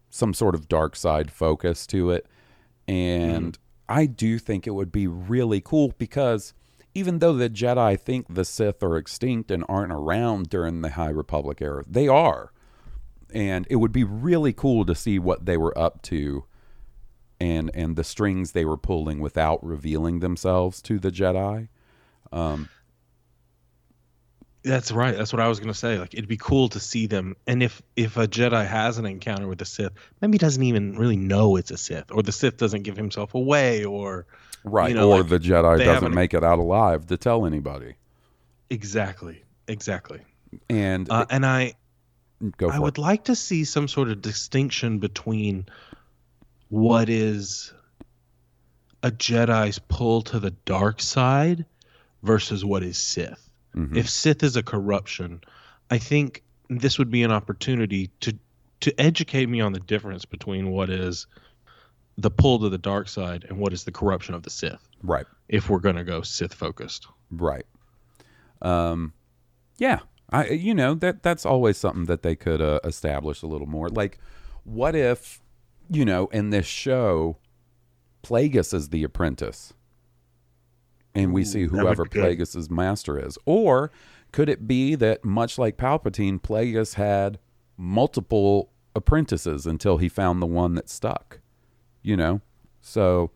some sort of dark side focus to it. And I do think it would be really cool because even though the Jedi think the Sith are extinct and aren't around during the High Republic era, they are. And it would be really cool to see what they were up to and and the strings they were pulling without revealing themselves to the Jedi. Um, That's right. That's what I was gonna say. Like it'd be cool to see them. And if if a Jedi has an encounter with a Sith, maybe he doesn't even really know it's a Sith, or the Sith doesn't give himself away, or right, you know, or like, the Jedi doesn't make it out alive to tell anybody. exactly, exactly. And Uh, and I go I would it. like to see some sort of distinction between what is a Jedi's pull to the dark side versus what is Sith. Mhm. If Sith is a corruption, I think this would be an opportunity to to educate me on the difference between what is the pull to the dark side and what is the corruption of the Sith. Right. If we're going to go Sith focused. Right. Um, yeah. I you know that that's always something that they could uh, establish a little more. Like, what if you know in this show, Plagueis is the apprentice, and we see Ooh, that would whoever be. Plagueis's master is, or could it be that much like Palpatine, Plagueis had multiple apprentices until he found the one that stuck? You know, so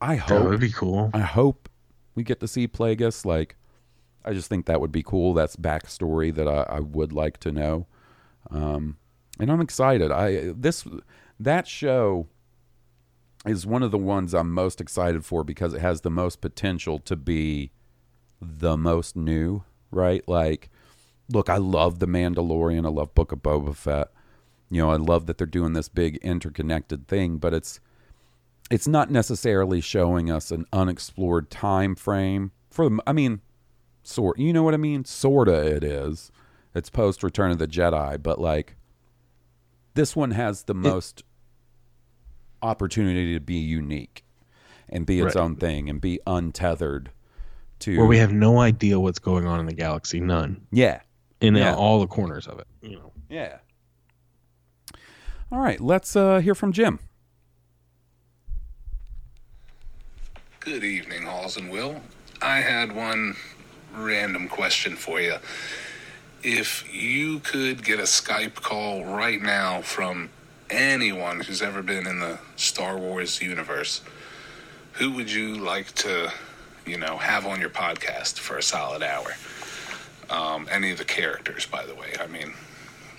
I hope That would be cool. I hope we get to see Plagueis. Like, I just think that would be cool. That's backstory that I, I would like to know. Um, and I'm excited. I this that show is one of the ones I'm most excited for because it has the most potential to be the most new. Right? Like, look, I love the Mandalorian. I love Book of Boba Fett. You know, I love that they're doing this big interconnected thing, but it's it's not necessarily showing us an unexplored time frame for the- I mean sort you know what I mean sorta it is it's post return of the Jedi but like this one has the most opportunity to be unique and be its Right. own thing and be untethered to Where we have no idea what's going on in the galaxy, none. yeah In Yeah. all the corners of it, you know. yeah all right let's uh hear from Jim Good evening, Hawes and Will. I had one random question for you. If you could get a Skype call right now from anyone who's ever been in the Star Wars universe, who would you like to, you know, have on your podcast for a solid hour? Um, any of the characters, by the way. I mean,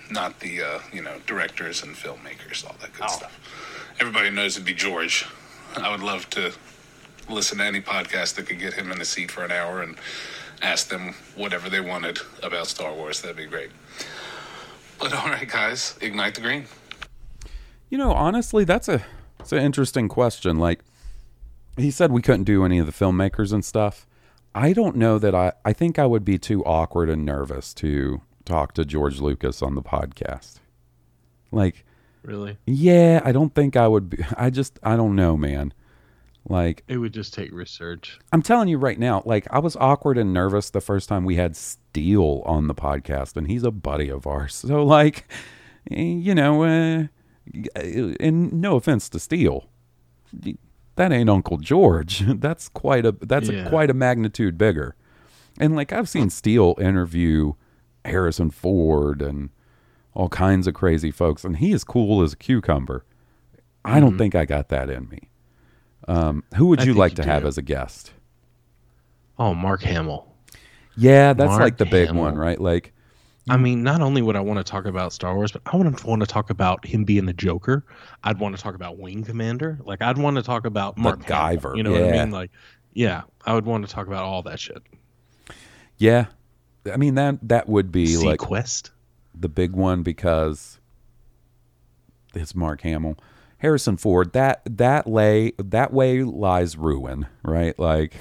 not the, uh, you know, directors and filmmakers, all that good stuff. Everybody knows it'd be George. I would love to listen to any podcast that could get him in the seat for an hour and ask them whatever they wanted about Star Wars. That'd be great. But all right, guys, ignite the green. You know, honestly, that's a it's an interesting question. Like he said we couldn't do any of the filmmakers and stuff. I don't know that I I think I would be too awkward and nervous to talk to George Lucas on the podcast. Like Really? yeah, I don't think I would be I just I don't know, man. Like It would just take research. I'm telling you right now, like I was awkward and nervous the first time we had Steele on the podcast, and he's a buddy of ours. So like, you know, uh, and no offense to Steele, that ain't Uncle George. That's quite a that's Yeah. a quite a magnitude bigger. And like I've seen Steele interview Harrison Ford and all kinds of crazy folks, and he is cool as a cucumber. I don't Mhm. think I got that in me. Um, who would you like you to have as a guest? Oh, Mark Hamill. Yeah, that's Mark like the big one, right? Like I mean, not only would I want to talk about Star Wars, but I would want to talk about him being the Joker. I'd want to talk about Wing Commander. Like, I'd want to talk about Mark Hamill, MacGyver, You know what I mean? Like, yeah, I would want to talk about all that shit. Yeah, I mean that that would be like seaQuest. the big one because it's Mark Hamill. Harrison Ford, that that lay that way lies ruin, right? Like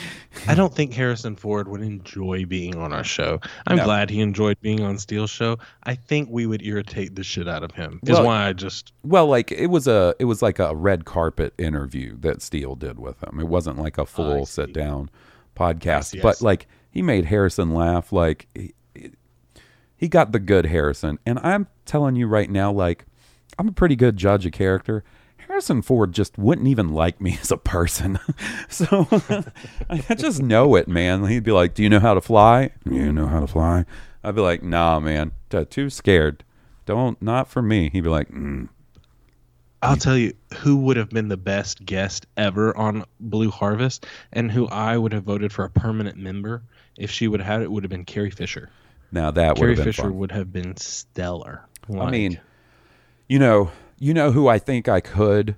I don't think Harrison Ford would enjoy being on our show. I'm No. glad he enjoyed being on Steele's show. I think we would irritate the shit out of him. Is Well- why I just well, like it was a it was like a red carpet interview that Steele did with him. It wasn't like a full sit down podcast, see, I but like he made Harrison laugh. Like he, he got the good Harrison, and I'm telling you right now, like I'm a pretty good judge of character. Harrison Ford just wouldn't even like me as a person. so I just know it, man. He'd be like, Do you know how to fly? You know how to fly? I'd be like, Nah, man. Too scared. Don't, not for me. He'd be like, mm. I'll tell you who would have been the best guest ever on Blue Harvest and who I would have voted for a permanent member if she would have had it would have been Carrie Fisher. Now that would Carrie have been Fisher fun. would have been stellar. I mean, you know, you know who I think I could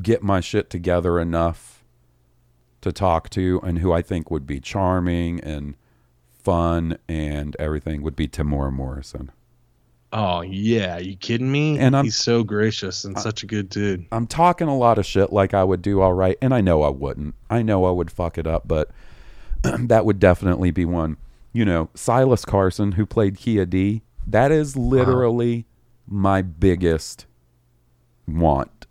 get my shit together enough to talk to, and who I think would be charming and fun and everything would be Temuera Morrison. oh yeah, you kidding me? And I'm- he's so gracious and such a good dude. I'm talking a lot of shit like I would do all right, and I know I wouldn't. I know I would fuck it up, but that would definitely be one. You know, Silas Carson, who played Kia D, that is literally my biggest want.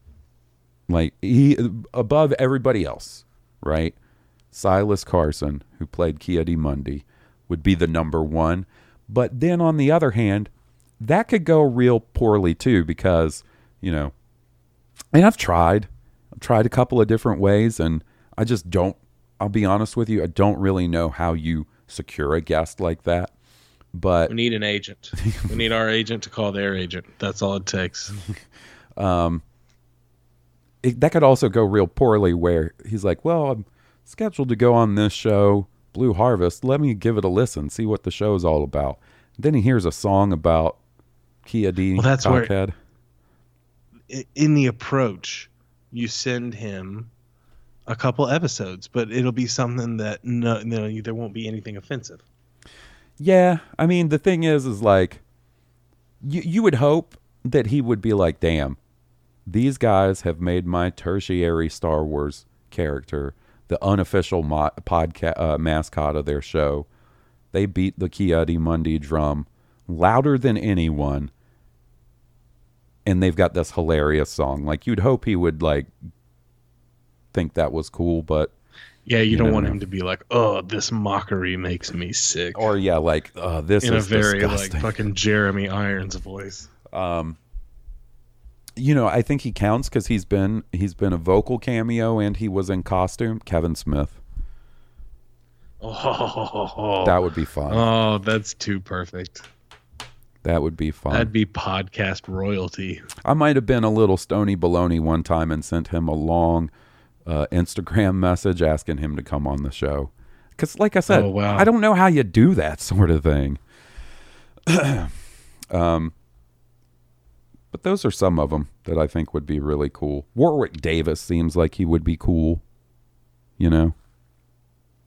Like he above everybody else, right? Silas Carson, who played Ki-Adi-Mundi, would be the number one. But then on the other hand, that could go real poorly too, because, you know, and I've tried. I've tried a couple of different ways and I just don't I'll be honest with you, I don't really know how you secure a guest like that. But We need an agent. we need our agent to call their agent. That's all it takes. um, it, that could also go real poorly where he's like, "Well, I'm scheduled to go on this show, Blue Harvest. Let me give it a listen, see what the show's all about." Then he hears a song about Kia D. Well, that's where- cockhead. I- In the approach, you send him a couple episodes, but it'll be something that no, no, there won't be anything offensive. Yeah, I mean the thing is, is like, you you would hope that he would be like, "Damn, these guys have made my tertiary Star Wars character the unofficial mo- podcast uh, mascot of their show. They beat the Ki-Adi-Mundi drum louder than anyone, and they've got this hilarious song. Like you'd hope he would like think that was cool, but Yeah, you, don't never want him to be like, "Oh, this mockery makes me sick," or yeah, like uh, this in a is very disgusting. like fucking Jeremy Irons voice. Um, you know, I think he counts because he's been he's been a vocal cameo and he was in costume. Kevin Smith. Oh, That would be fun. Oh, that's too perfect. That would be fun. That'd be podcast royalty. I might have been a little stony baloney one time and sent him a long uh, Instagram message asking him to come on the show. Because, like I said, Oh, wow. I don't know how you do that sort of thing. um, but those are some of them that I think would be really cool. Warwick Davis seems like he would be cool. You know,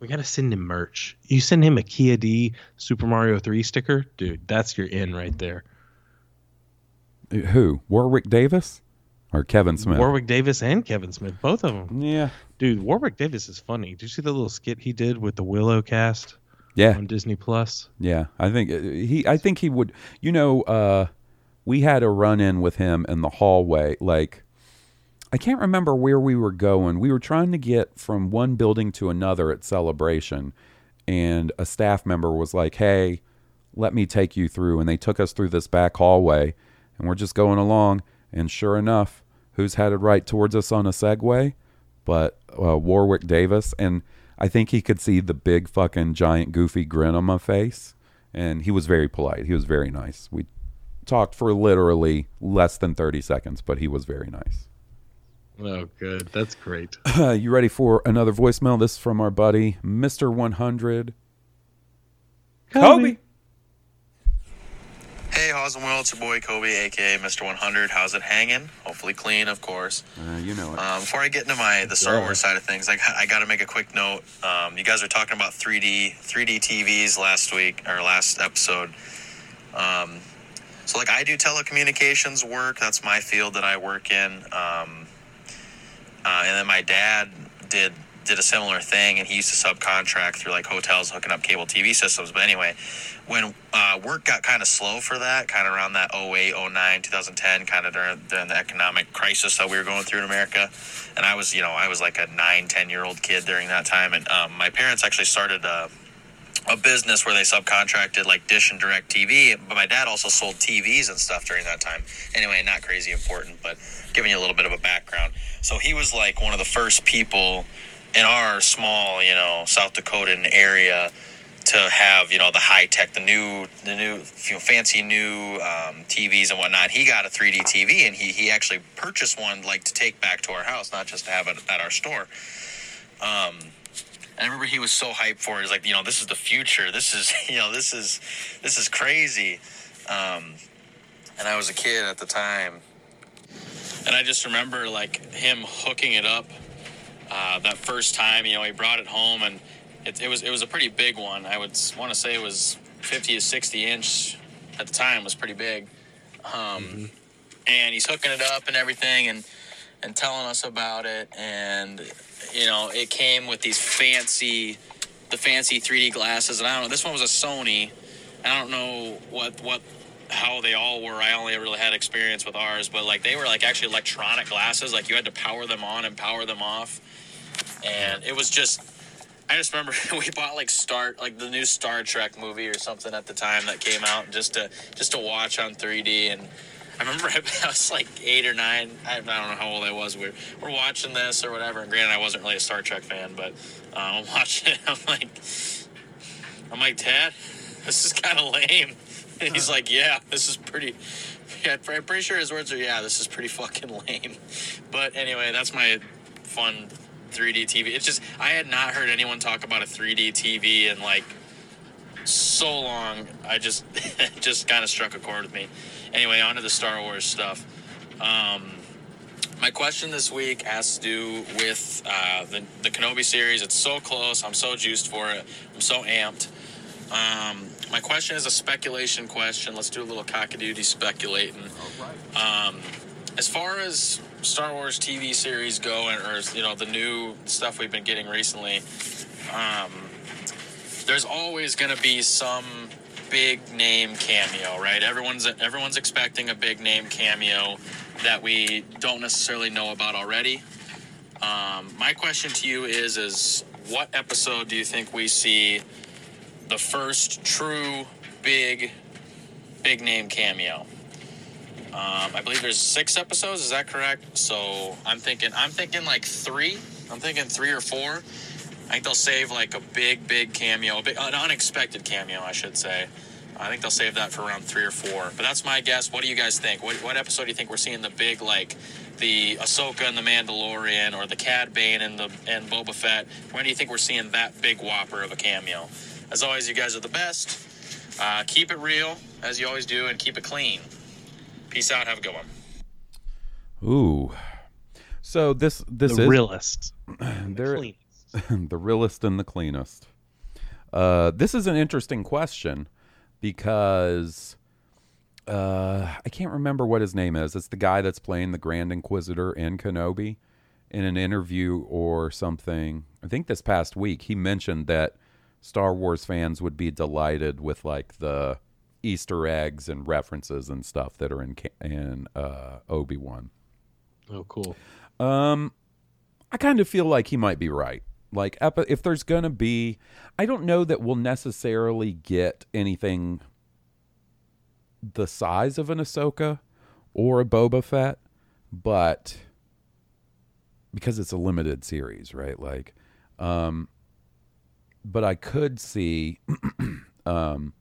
We gotta send him merch. You send him a Kia D Super Mario Three sticker, dude. That's your in right there. who Warwick Davis or Kevin Smith? Warwick Davis and Kevin Smith, both of them. Yeah, dude. Warwick Davis is funny. Did you see the little skit he did with the Willow cast? Yeah. on Disney Plus. Yeah, I think uh, he. I think he would. You know, uh, we had a run in with him in the hallway. Like, I can't remember where we were going. We were trying to get from one building to another at Celebration, and a staff member was like, "Hey, let me take you through." And they took us through this back hallway, and we're just going along. And sure enough, who's headed right towards us on a Segway? But uh, Warwick Davis, and I think he could see the big fucking giant goofy grin on my face, and he was very polite. He was very nice. We talked for literally less than thirty seconds, but he was very nice. Oh, good. That's great. you ready for another voicemail? This is from our buddy Mister One Hundred. Kobe. Hey, how's it Will? It's your boy Kobe, aka Mr. 100. How's it hanging? Hopefully clean, of course. Uh, you know it. Um, before I get into my the Star Yeah. Wars side of things, I, I got to make a quick note. Um, you guys were talking about 3D 3D TVs last week or last episode. Um, so like I do telecommunications work. That's my field that I work in. Um, uh, and then my dad did did a similar thing, and he used to subcontract through like hotels hooking up cable TV systems. But anyway, when uh, work got kind of slow for that, kind of around that 08, 09, 2010, kind of during, during the economic crisis that we were going through in America, and I was, you know, I was like a nine, 10 year old kid during that time, and um, my parents actually started a, a business where they subcontracted like Dish and DirecTV, but my dad also sold TVs and stuff during that time. Anyway, not crazy important, but giving you a little bit of a background. So he was like one of the first people in our small, you know, South Dakotan area to have, you know, the high tech, the new, the new, you know, fancy new um, TVs and whatnot. He got a 3D TV and he, he actually purchased one like to take back to our house, not just to have it at our store. Um, I remember he was so hyped for it. He's like, you know, this is the future. This is, you know, this is, this is crazy. Um, and I was a kid at the time. And I just remember like him hooking it up uh, that first time. You know, he brought it home and it, it was it was a pretty big one. I would want to say it was 50 to 60 inch at the time. was pretty big. Um, And he's hooking it up and everything and and telling us about it. And you know, it came with these fancy the fancy 3D glasses. And I don't know. This one was a Sony. I don't know what what how they all were. I only really had experience with ours, but like they were like actually electronic glasses. Like you had to power them on and power them off, and it was just. I just remember we bought like Star like the new Star Trek movie or something at the time that came out just to just to watch on 3D and. I remember I was like eight or nine. I, don't know how old I was. We're we're watching this or whatever. And granted, I wasn't really a Star Trek fan, but um, I'm watching it. I'm like, I'm like, Dad, this is kind of lame. And he's like, Yeah, this is pretty. Yeah, I'm pretty sure his words are, Yeah, this is pretty fucking lame. But anyway, that's my fun 3D TV. It's just I had not heard anyone talk about a 3D TV in like so long. I just just kind of struck a chord with me. Anyway, on to the Star Wars stuff. Um, my question this week has to do with uh, the, the Kenobi series. It's so close. I'm so juiced for it. I'm so amped. Um, my question is a speculation question. Let's do a little cockadoodie speculating. Um, as far as Star Wars TV series go, and or you know the new stuff we've been getting recently, um, there's always going to be some big name cameo, right? Everyone's everyone's expecting a big name cameo that we don't necessarily know about already. Um, my question to you is: is what episode do you think we see the first true big big name cameo? Um, I believe there's six episodes. Is that correct? So I'm thinking I'm thinking like three. I'm thinking three or four. I think they'll save like a big, big cameo, big, an unexpected cameo, I should say. I think they'll save that for around three or four. But that's my guess. What do you guys think? What, what episode do you think we're seeing the big, like the Ahsoka and the Mandalorian, or the Cad Bane and the and Boba Fett? When do you think we're seeing that big whopper of a cameo? As always, you guys are the best. Uh, keep it real as you always do, and keep it clean. Peace out. Have a good one. Ooh. So this this The is realist. They're- cleanest. the realest and the cleanest. Uh, this is an interesting question because uh, I can't remember what his name is. It's the guy that's playing the Grand Inquisitor in Kenobi. In an interview or something, I think this past week, he mentioned that Star Wars fans would be delighted with like the Easter eggs and references and stuff that are in in uh, Obi Wan. Oh, cool. Um, I kind of feel like he might be right. Like, if there's gonna be, I don't know that we'll necessarily get anything the size of an Ahsoka or a Boba Fett, but because it's a limited series, right? Like, um, but I could see, um,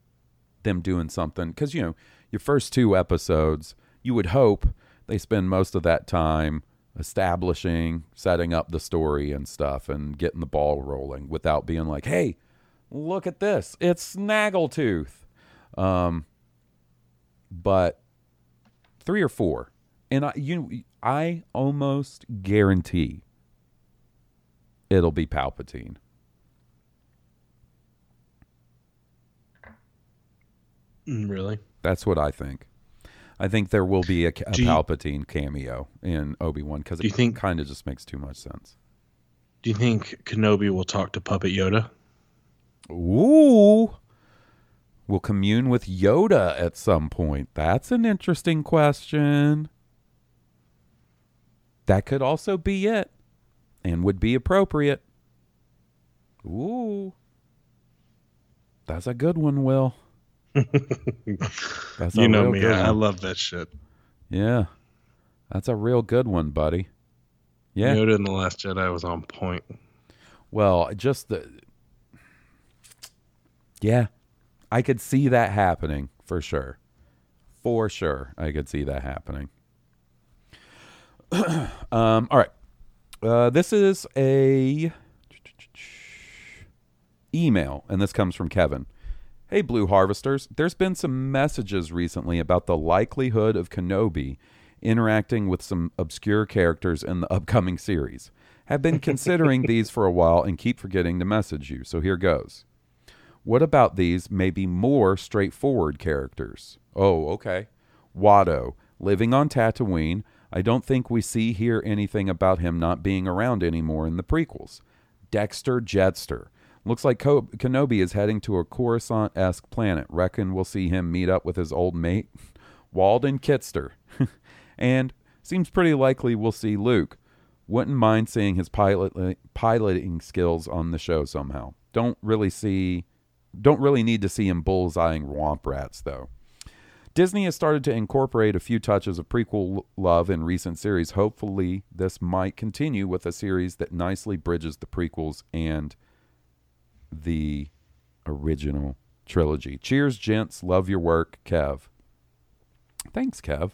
them doing something because you know your first two episodes, you would hope they spend most of that time establishing, setting up the story and stuff, and getting the ball rolling without being like, "Hey, look at this! It's Snaggletooth." Um, but three or four, and I you I almost guarantee it'll be Palpatine. Mm, really? That's what I think. I think there will be a, a you- Palpatine cameo in Obi Wan because it think- kind of just makes too much sense. Do you think Kenobi will talk to Puppet Yoda? Ooh. Will commune with Yoda at some point. That's an interesting question. That could also be it and would be appropriate. Ooh. That's a good one, Will. That's you know me. I, I love that shit. Yeah. That's a real good one, buddy. Yeah. Yoda in the Last Jedi was on point. Well, just the Yeah. I could see that happening for sure. For sure. I could see that happening. um all right. Uh this is a email and this comes from Kevin. Hey Blue Harvesters, there's been some messages recently about the likelihood of Kenobi interacting with some obscure characters in the upcoming series. Have been considering these for a while and keep forgetting to message you, so here goes. What about these maybe more straightforward characters? Oh, okay. Watto, living on Tatooine. I don't think we see here anything about him not being around anymore in the prequels. Dexter Jetster. Looks like Kenobi is heading to a Coruscant esque planet. Reckon we'll see him meet up with his old mate, Walden Kitster. and seems pretty likely we'll see Luke. Wouldn't mind seeing his pilot uh, piloting skills on the show somehow. Don't really see don't really need to see him bullseyeing womp rats though. Disney has started to incorporate a few touches of prequel love in recent series. Hopefully, this might continue with a series that nicely bridges the prequels and the original trilogy. Cheers, gents. Love your work, Kev. Thanks, Kev.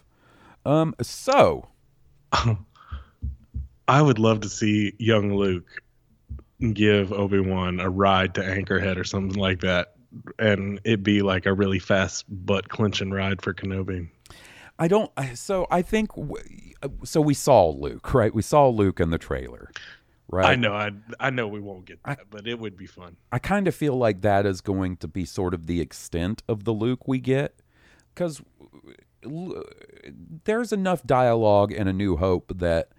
Um, so I would love to see young Luke give Obi Wan a ride to Anchorhead or something like that, and it be like a really fast butt clenching ride for Kenobi. I don't. So I think. w- So we saw Luke, right? We saw Luke in the trailer, right? I know, I I know we won't get that, but it would be fun. I kind of feel like that is going to be sort of the extent of the Luke we get, because there's enough dialogue in A New Hope that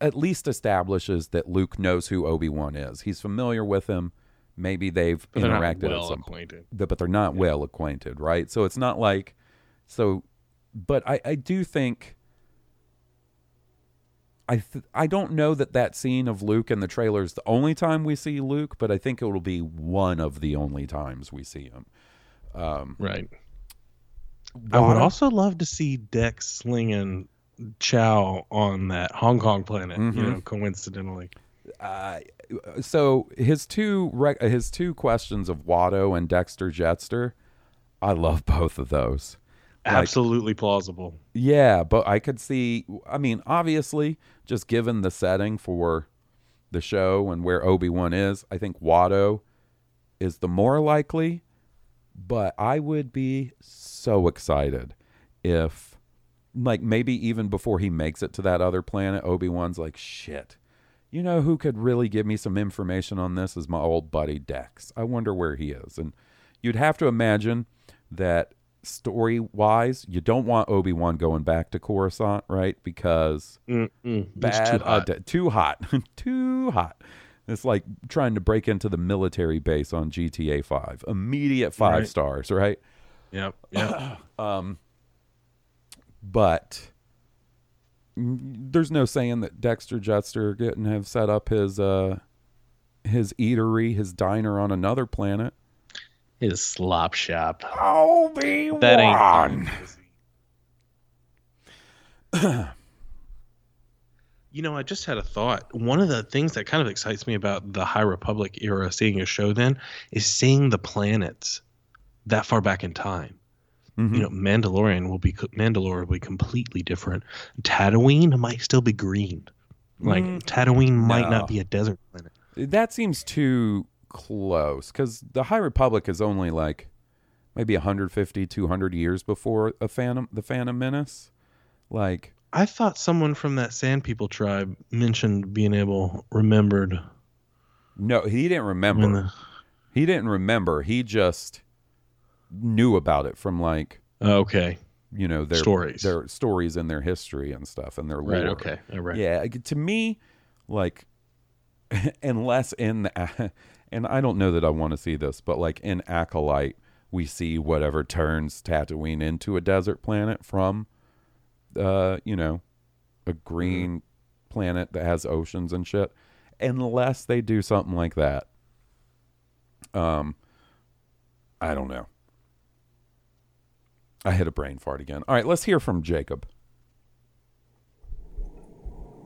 at least establishes that Luke knows who Obi Wan is. He's familiar with him. Maybe they've But interacted well at some acquainted. point, but they're not well acquainted, right? So it's not like so. But I, I do think. I th- I don't know that that scene of Luke in the trailer is the only time we see Luke, but I think it will be one of the only times we see him. Um, Right. I would also love to see Dex slinging Chow on that Hong Kong planet. Mhm. You know, coincidentally. uh, so his two rec- his two questions of Watto and Dexter Jetster, I love both of those. Like, Absolutely plausible. yeah, but I could see. I mean, obviously, just given the setting for the show and where Obi Wan is, I think Watto is the more likely. But I would be so excited if, like, maybe even before he makes it to that other planet, Obi Wan's like, shit. You know who could really give me some information on this is my old buddy Dex. I wonder where he is. And you'd have to imagine that story wise, you don't want Obi Wan going back to Coruscant, right? Because Mm-mm. Bad, too hot. too hot, too hot. It's like trying to break into the military base on GTA Five. Immediate five Right. stars, right? Yep. Yep. Um, but there's no saying that Dexter Jetster couldn't have set up his uh his eatery, his diner on another planet. His slop shop. Obi That ain't You know, I just had a thought. One of the things that kind of excites me about the High Republic era, seeing a show then, is seeing the planets that far back in time. Mm-hmm. You know, Mandalorian will be Mandalore will be completely different. Tatooine might still be green. Like Mm, Tatooine might no. not be a desert planet. That seems too close because the High Republic is only like maybe 150, 200 years before a Phantom, the Phantom Menace. Like, I thought someone from that Sand People tribe mentioned being able remembered. no, he didn't remember. the- uh, He didn't remember. He just knew about it from like Oh, okay. you know their Stories. their stories and their history and stuff and their lore. Right, okay, all right. Yeah, to me, like unless in the, and I don't know that I want to see this, but like in Acolyte, we see whatever turns Tatooine into a desert planet from, uh, you know, a green planet that has oceans and shit. Unless they do something like that, um, I don't know. I hit a brain fart again. All right, let's hear from Jacob.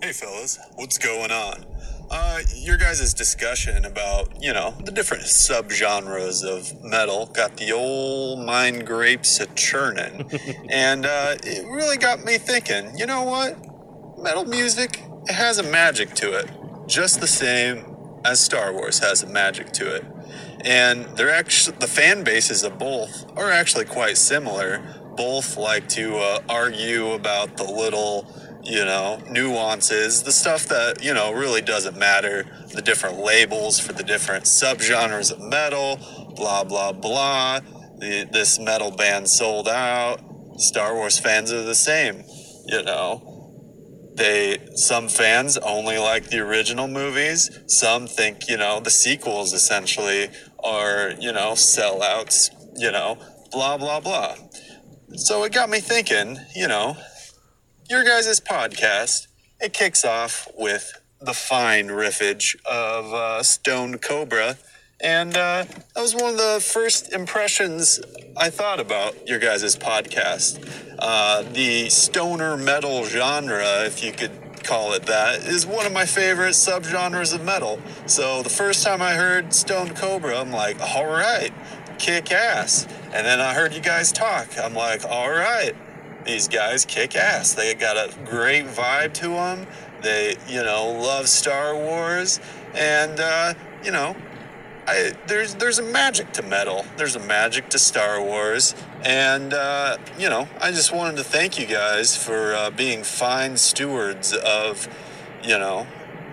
Hey fellas, what's going on? Uh, your guys' discussion about, you know, the different subgenres of metal got the old mind grapes a churning. and uh, it really got me thinking, you know what? Metal music, it has a magic to it. Just the same as Star Wars has a magic to it. And they're actually, the fan bases of both are actually quite similar. Both like to uh, argue about the little you know, nuances, the stuff that, you know, really doesn't matter, the different labels for the different subgenres of metal, blah, blah, blah. The, this metal band sold out. Star Wars fans are the same, you know. They, some fans only like the original movies. Some think, you know, the sequels essentially are, you know, sellouts, you know, blah, blah, blah. So it got me thinking, you know, your guys' podcast, it kicks off with the fine riffage of uh, Stoned Cobra. And uh, that was one of the first impressions I thought about your guys' podcast. Uh, the stoner metal genre, if you could call it that, is one of my favorite subgenres of metal. So the first time I heard Stoned Cobra, I'm like, all right, kick ass. And then I heard you guys talk. I'm like, all right, these guys kick ass. They got a great vibe to them. They, you know, love Star Wars, and uh, you know, I, there's there's a magic to metal. There's a magic to Star Wars, and uh, you know, I just wanted to thank you guys for uh, being fine stewards of, you know,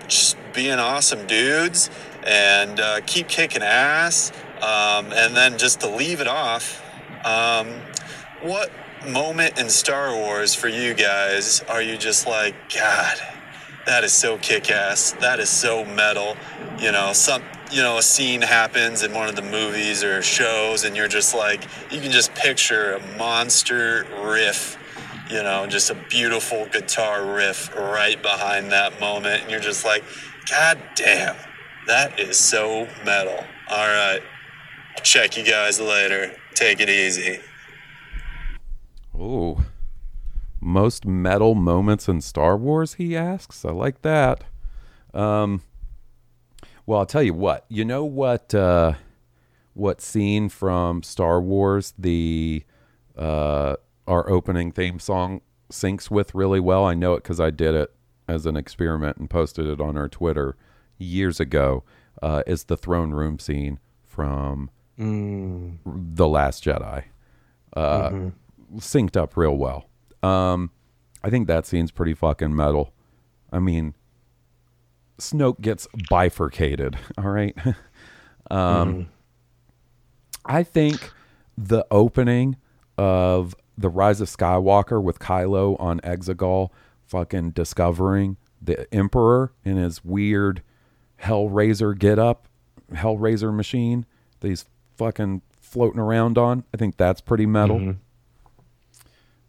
just being awesome dudes, and uh, keep kicking ass. Um, and then just to leave it off, um, what moment in Star Wars for you guys are you just like, God, that is so kick ass. That is so metal. You know, some you know, a scene happens in one of the movies or shows and you're just like you can just picture a monster riff, you know, just a beautiful guitar riff right behind that moment and you're just like, God damn, that is so metal. All right. Check you guys later. Take it easy. Oh, most metal moments in Star Wars? He asks. I like that. Um, well, I'll tell you what. You know what? Uh, what scene from Star Wars the uh, our opening theme song syncs with really well? I know it because I did it as an experiment and posted it on our Twitter years ago. Uh, is the throne room scene from Mm. the Last Jedi? Uh, Mhm. Synced up real well. Um, I think that scene's pretty fucking metal. I mean, Snoke gets bifurcated. All right. um, Mhm. I think the opening of the Rise of Skywalker with Kylo on Exegol, fucking discovering the Emperor in his weird Hellraiser get up, Hellraiser machine that he's fucking floating around on. I think that's pretty metal.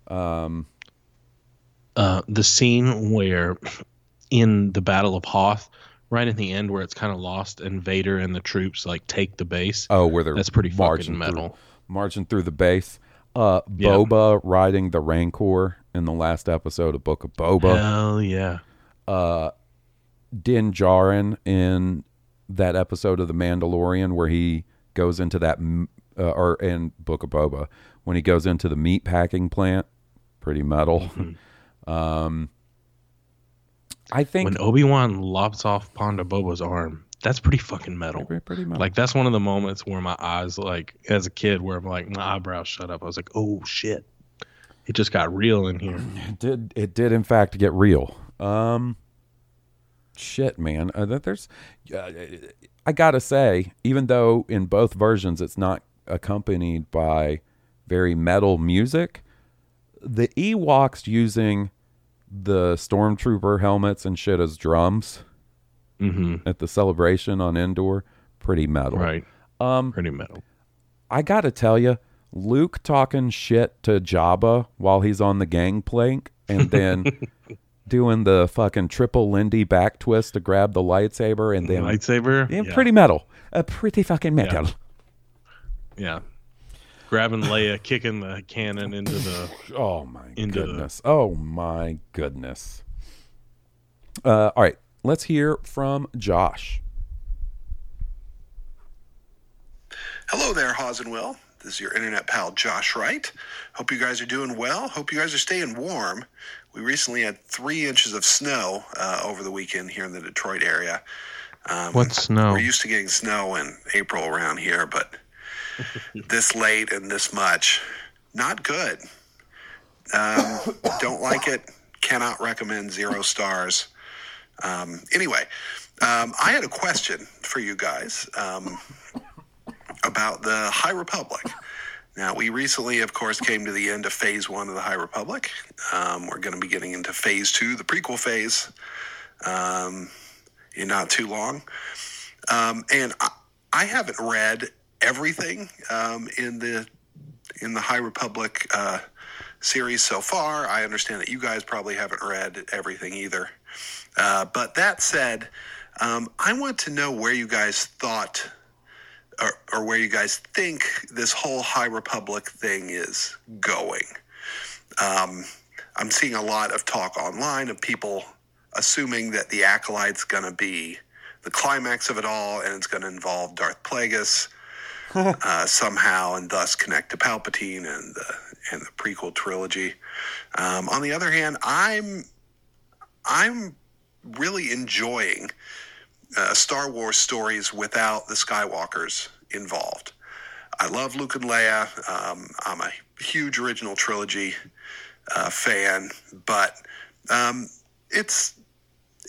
Um, uh, the scene where in the Battle of Hoth, right at the end where it's kind of lost and Vader and the troops like take the base. Oh, where they're that's pretty fucking through- metal. marching through the base. Uh. Boba riding the Rancor in the last episode of Book of Boba. Hell yeah. Uh, Din Djarin in that episode of The Mandalorian where he goes into that, uh, or in Book of Boba when he goes into the meat packing plant. Pretty metal. Mm-hmm. um, I think when Obi Wan lops off Ponda Baba's arm, that's pretty fucking metal. Pretty, pretty metal. Like that's one of the moments where my eyes, like as a kid, where I'm like my eyebrows shut up. I was like, oh shit, it just got real in here. It did it did in fact get real. Um, shit, man. Uh, that there's, uh, I gotta say, even though in both versions it's not accompanied by very metal music, the Ewoks using the stormtrooper helmets and shit as drums Mm-hmm. at the celebration on Endor, pretty metal. Right. Um, Pretty metal. I gotta tell you, Luke talking shit to Jabba while he's on the gangplank, and then doing the fucking triple Lindy back twist to grab the lightsaber, and then Lightsaber. Yeah, Yeah. pretty metal. A pretty fucking metal. Yeah. Grabbing Leia, kicking the cannon into the. Oh my into goodness. Oh my goodness. Uh, all right, let's hear from Josh. Hello there, Hawes and Will. This is your internet pal, Josh Wright. Hope you guys are doing well. Hope you guys are staying warm. We recently had three inches of snow uh, over the weekend here in the Detroit area. Um, What snow? We're used to getting snow in April around here, but this late and this much, not good. Um, don't like it. Cannot recommend zero stars. Um, anyway, um, I had a question for you guys. Um, about the High Republic. Now, we recently, of course, came to the end of phase one of the High Republic. Um, we're going to be getting into phase two, the prequel phase, um, in not too long. And I, I haven't read everything um, in the in the High Republic uh, series so far. I understand that you guys probably haven't read everything either. Uh, but that said, um, I want to know where you guys thought or, or where you guys think this whole High Republic thing is going. Um, I'm seeing a lot of talk online of people assuming that the Acolyte's going to be the climax of it all and it's going to involve Darth Plagueis uh, somehow and thus connect to Palpatine and the, and the prequel trilogy. Um, on the other hand, I'm I'm really enjoying uh, Star Wars stories without the Skywalkers involved. I love Luke and Leia. Um, I'm a huge original trilogy uh, fan, but um, it's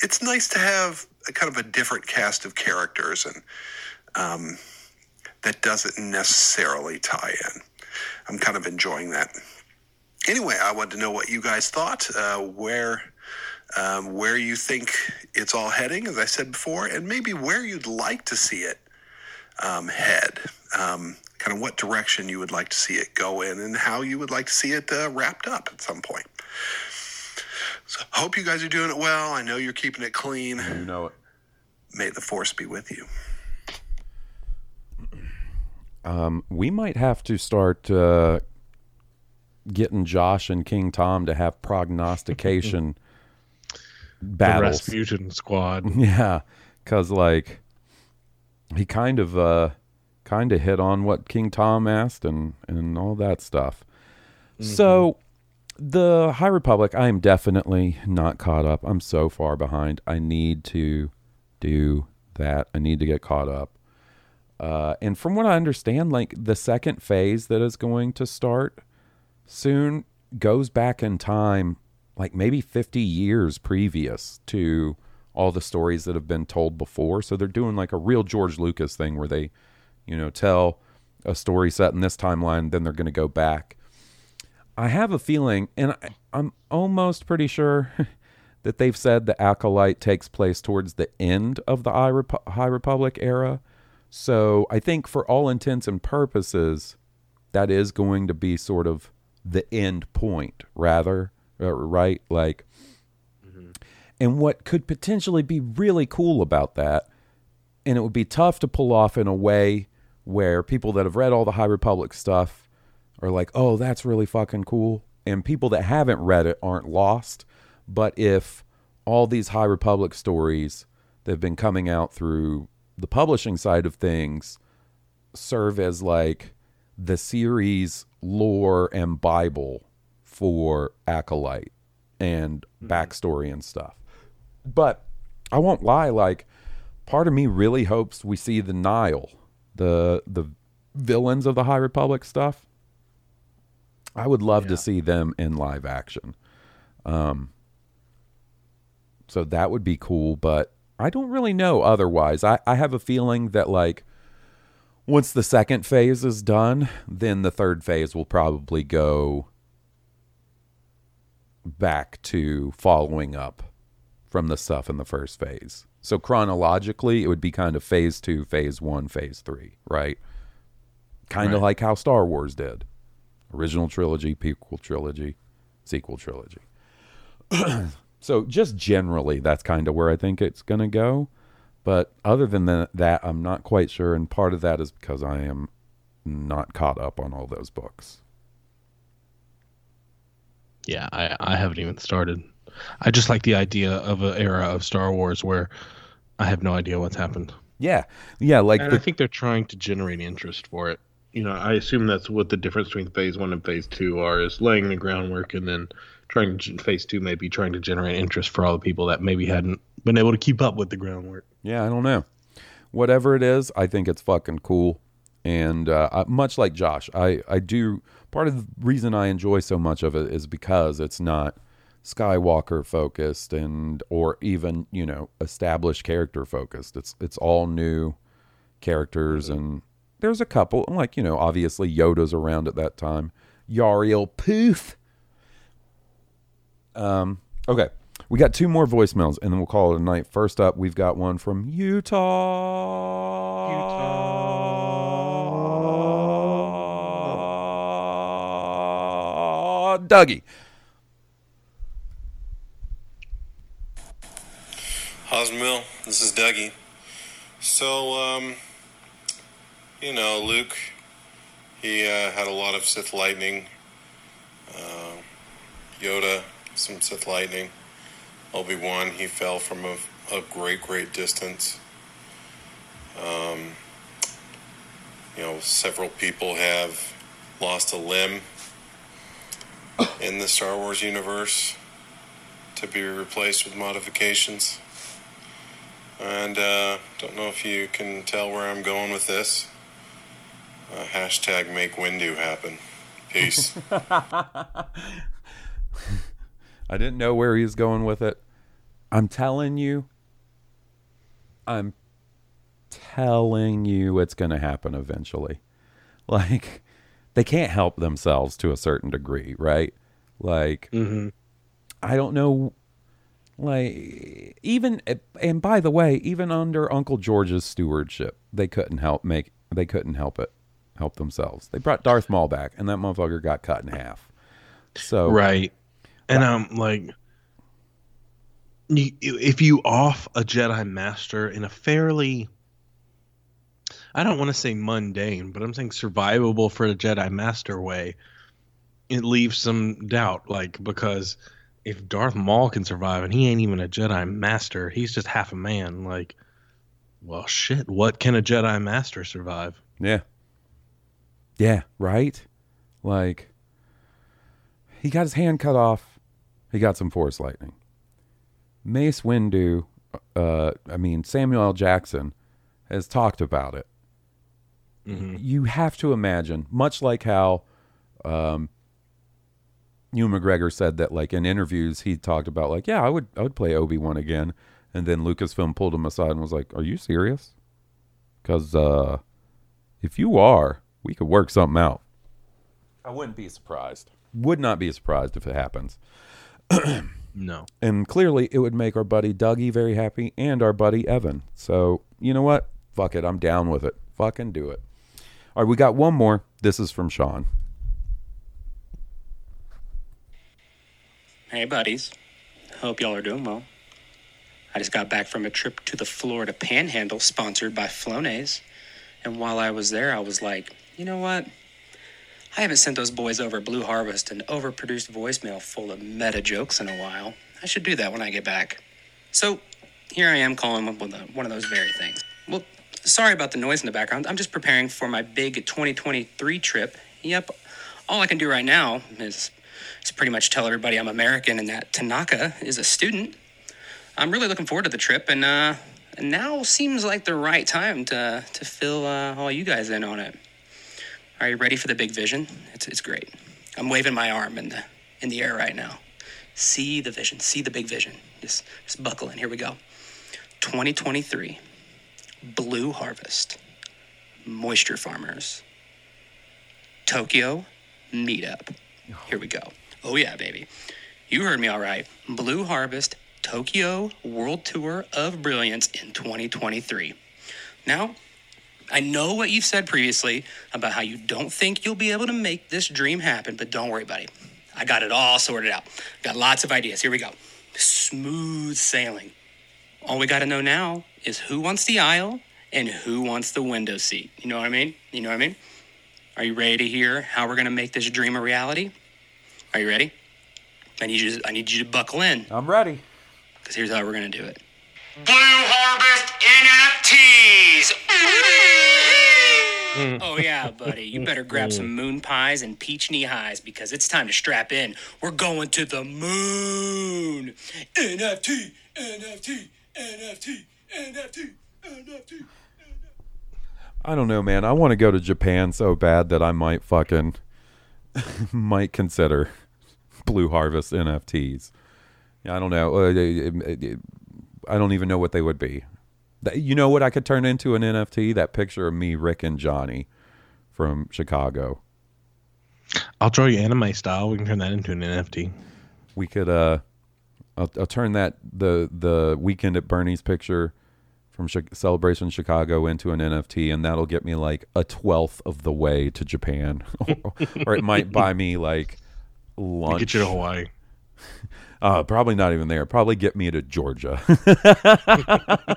it's nice to have a kind of a different cast of characters and um, that doesn't necessarily tie in. I'm kind of enjoying that. Anyway, I wanted to know what you guys thought, uh, where um, where you think it's all heading, as I said before, and maybe where you'd like to see it um, head. Um, kind of what direction you would like to see it go in, and how you would like to see it uh, wrapped up at some point. So, hope you guys are doing it well. I know you're keeping it clean. You know it. May the force be with you. Um, we might have to start uh, getting Josh and King Tom to have prognostication The battles. Rasputin squad. Yeah, because like he kind of uh, kind of hit on what King Tom asked and and all that stuff. So the High Republic, I am definitely not caught up. I'm so far behind. I need to do that. I need to get caught up. Uh, and from what I understand, like the second phase that is going to start soon goes back in time, like maybe 50 years previous to all the stories that have been told before. So they're doing like a real George Lucas thing where they, you know, tell a story set in this timeline, then they're going to go back. I have a feeling, and I, I'm almost pretty sure that they've said the Acolyte takes place towards the end of the High Republic era. So I think for all intents and purposes, that is going to be sort of the end point, rather, uh, right? Like, and what could potentially be really cool about that, and it would be tough to pull off in a way where people that have read all the High Republic stuff are like, oh, that's really fucking cool. And people that haven't read it aren't lost. But if all these High Republic stories that have been coming out through the publishing side of things serve as like the series lore and Bible for Acolyte and backstory and stuff. But I won't lie, like part of me really hopes we see the Nihil, the the villains of the High Republic stuff. I would love to see them in live action. Um, so that would be cool, but I don't really know otherwise. I, I have a feeling that like once the second phase is done, then the third phase will probably go back to following up from the stuff in the first phase. So chronologically, it would be kind of phase two, phase one, phase three, right? Kind of Right. like how Star Wars did original trilogy, prequel trilogy, sequel trilogy. so just generally, that's kind of where I think it's going to go. But other than that, that, I'm not quite sure. And part of that is because I am not caught up on all those books. Yeah, I, I haven't even started. I just like the idea of an era of Star Wars where I have no idea what's happened. Yeah. Yeah. Like, and the, I think they're trying to generate interest for it. You know, I assume that's what the difference between phase one and phase two are is laying the groundwork and then trying to phase two maybe trying to generate interest for all the people that maybe hadn't been able to keep up with the groundwork. Yeah, I don't know. Whatever it is, I think it's fucking cool. And uh, I, much like Josh, I, I do. Part of the reason I enjoy so much of it is because it's not Skywalker focused and or even you know established character focused. It's it's all new characters and there's a couple like you know obviously Yoda's around at that time. Yarael Poof. Um. Okay. We got two more voicemails and then we'll call it a night. First up, we've got one from Utah. Utah. Dougie. Osmill, this is Dougie. So, um, you know, Luke, he uh, had a lot of Sith lightning. Uh, Yoda, some Sith lightning. Obi Wan, he fell from a, a great, great distance. Um, you know, several people have lost a limb in the Star Wars universe to be replaced with modifications. And uh, don't know if you can tell where I'm going with this. Uh, hashtag make Windu happen. Peace. I didn't know where he was going with it. I'm telling you, I'm telling you it's going to happen eventually. Like, they can't help themselves to a certain degree, right? Like, mm-hmm. I don't know. Like, even, and by the way, even under Uncle George's stewardship, they couldn't help make, they couldn't help it, help themselves. They brought Darth Maul back, and that motherfucker got cut in half. So, Right. And I'm like you, if you off a Jedi master in a fairly I don't want to say mundane, but I'm saying survivable for a Jedi master way, it leaves some doubt like because if Darth Maul can survive and he ain't even a Jedi master, he's just half a man like well shit, what can a Jedi master survive? Yeah. Yeah, right? Like he got his hand cut off. He got some force lightning. Mace Windu, uh I mean Samuel L. Jackson has talked about it. You have to imagine, much like how um Ewan McGregor said that like in interviews he talked about like, yeah, I would I would play Obi-Wan again. And then Lucasfilm pulled him aside and was like, Are you serious? Cause uh if you are, we could work something out. I wouldn't be surprised. Would not be surprised if it happens. No. And clearly it would make our buddy Dougie very happy and our buddy Evan. So, you know what? Fuck it. I'm down with it. Fucking do it. All right, we got one more. This is from Sean. Hey, buddies. Hope y'all are doing well. I just got back from a trip to the Florida Panhandle sponsored by Flonase. And while I was there, I was like, you know what? I haven't sent those boys over Blue Harvest an overproduced voicemail full of meta jokes in a while. I should do that when I get back. So here I am calling up with one of those very things. Well, sorry about the noise in the background. I'm just preparing for my big 2023 trip. Yep, all I can do right now is, is pretty much tell everybody I'm American and that Tanaka is a student. I'm really looking forward to the trip, and uh, now seems like the right time to to fill uh, all you guys in on it. Are you ready for the big vision? It's it's great. I'm waving my arm in the in the air right now. See the vision. See the big vision. Just just buckle in. Here we go. 2023. Blue Harvest. Moisture Farmers. Tokyo Meetup. Here we go. Oh yeah, baby. You heard me all right. Blue Harvest Tokyo World Tour of Brilliance in 2023. Now, I know what you've said previously about how you don't think you'll be able to make this dream happen, but don't worry, buddy. I got it all sorted out. Got lots of ideas. Here we go. Smooth sailing. All we got to know now is who wants the aisle and who wants the window seat. You know what I mean? You know what I mean? Are you ready to hear how we're going to make this dream a reality? Are you ready? I need you to, I need you to buckle in. I'm ready. Because here's how we're going to do it. Blue Harvest NFTs. Oh yeah, buddy. You better grab some moon pies and peach knee highs because it's time to strap in. We're going to the moon. NFT, NFT, NFT, NFT, NFT. I don't know, man. I want to go to Japan so bad that I might fucking might consider Blue Harvest NFTs. I don't know. Uh, I don't even know what they would be. You know what I could turn into an NFT? That picture of me, Rick, and Johnny from Chicago. I'll draw you anime style. We can turn that into an NFT. We could. uh I'll, I'll turn that the the weekend at Bernie's picture from Chi- Celebration Chicago into an NFT, and that'll get me like a twelfth of the way to Japan, or it might buy me like lunch. Get you to Hawaii. Uh, probably not even there. Probably get me to Georgia.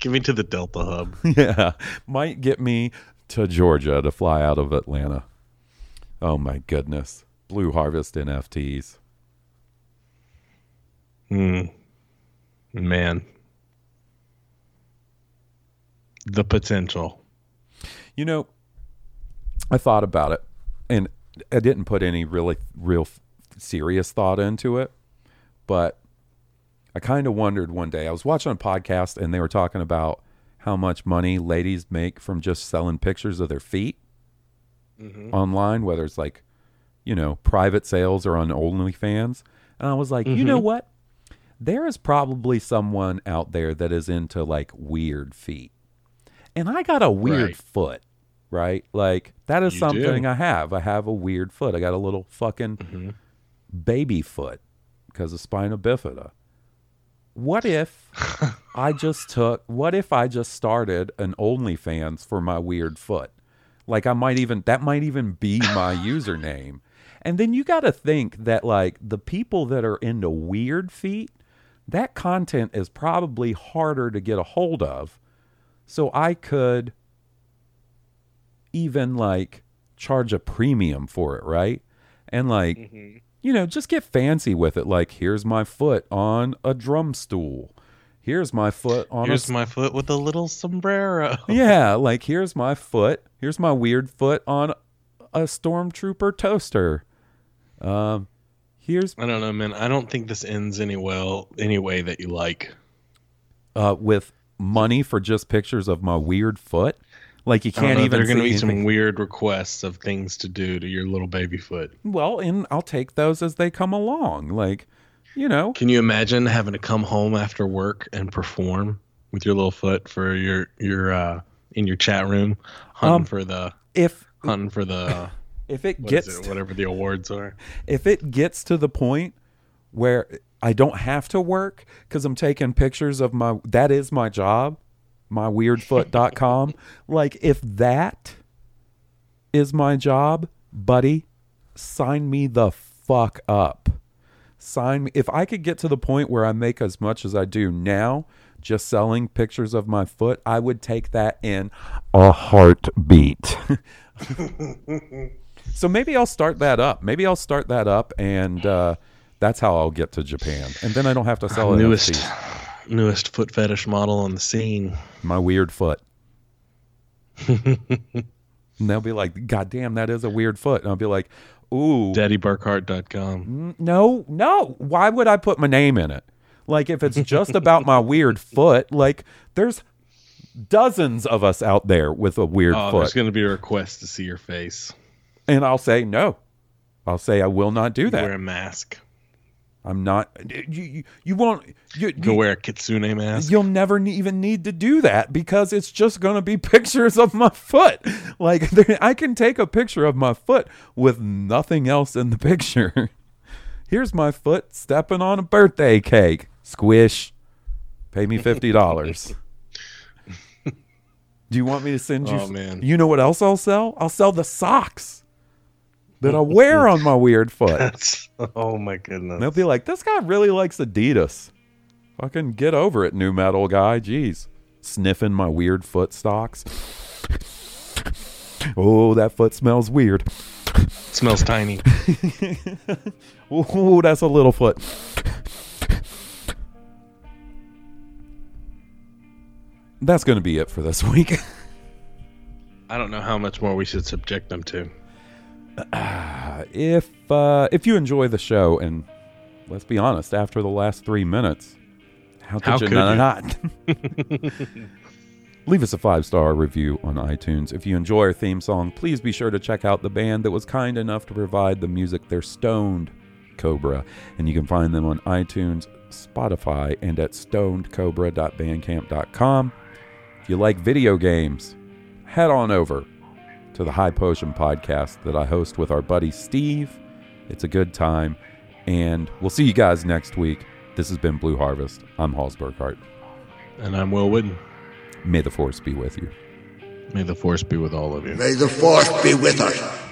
Give me to the Delta Hub. yeah, might get me to Georgia to fly out of Atlanta. Oh my goodness, Blue Harvest NFTs. Hmm. Man. The potential. You know, I thought about it, and I didn't put any really real serious thought into it, but I kind of wondered one day. I was watching a podcast, and they were talking about how much money ladies make from just selling pictures of their feet Mhm. online, whether it's like, you know, private sales or on OnlyFans. And I was like, you know Mhm. what? There is probably someone out there that is into like weird feet. And I got a weird Right. foot, right? Like that is You something do. I have. I have a weird foot. I got a little fucking Mm-hmm. Baby foot because of spina bifida. What if I just took what if I just started an OnlyFans for my weird foot? Like I might even that might even be my username. And then you got to think that like the people that are into weird feet, that content is probably harder to get a hold of. So I could even like charge a premium for it, right? And like Mm-hmm. You know, just get fancy with it. Like, here's my foot on a drum stool. Here's my foot on Here's a my foot with a little sombrero. yeah, like here's my foot. Here's my weird foot on a stormtrooper toaster. Um, here's I don't know, man. I don't think this ends any well any way that you like. uh with money for just pictures of my weird foot. Like you can't even. There are going to be some weird requests of things to do to your little baby foot. Well, and I'll take those as they come along. Like, you know, Can you imagine having to come home after work and perform with your little foot for your your uh in your chat room hunting Um, for the if hunting for the if it gets it, whatever the awards are. if it gets to the point where I don't have to work because I'm taking pictures of my that is my job, myweirdfoot.com. like if that is my job, buddy, sign me the fuck up. Sign me if I could get to the point where I make as much as I do now just selling pictures of my foot, I would take that in a heartbeat. So maybe I'll start that up. Maybe I'll start that up, and uh, that's how I'll get to Japan. And then I don't have to sell newest NFTs. Newest foot fetish model on the scene. My weird foot. and they'll be like, "God damn, that is a weird foot." And I'll be like, "Ooh, DaddyBurkhart.com. n- mm, no, no. Why would I put my name in it? Like if it's just about my weird foot, like there's dozens of us out there with a weird Oh, there's going to be a request to see your face. And I'll say no. I'll say I will not do that. Wear a mask. I'm not. You you, you won't. You, Go you- wear a kitsune mask. You'll never ne- even need to do that because it's just going to be pictures of my foot. Like I can take a picture of my foot with nothing else in the picture. Here's my foot stepping on a birthday cake. Squish. Pay me fifty dollars. Do you want me to send you? Oh, man. You know what else I'll sell? I'll sell the socks that I wear on my weird foot. That's oh my goodness. They'll be like, this guy really likes Adidas. Fucking get over it, new metal guy. Jeez. Sniffing my weird foot stocks. Oh, that foot smells weird. smells tiny. Ooh, that's a little foot. That's going to be it for this week. I don't know how much more we should subject them to. if uh, if you enjoy the show, and let's be honest, after the last three minutes, how could How you could not? you? Leave us a five star review on iTunes. If you enjoy our theme song, please be sure to check out the band that was kind enough to provide the music. They're Stoned Cobra, and you can find them on iTunes, Spotify, and at stonedcobra.bandcamp.com. If you like video games, head on over to the High Potion podcast that I host with our buddy Steve. It's a good time, and we'll see you guys next week. This has been Blue Harvest. I'm Hawes Burkhart. And I'm Will Wooden. May the force be with you. May the force be with all of you. May the force be with us.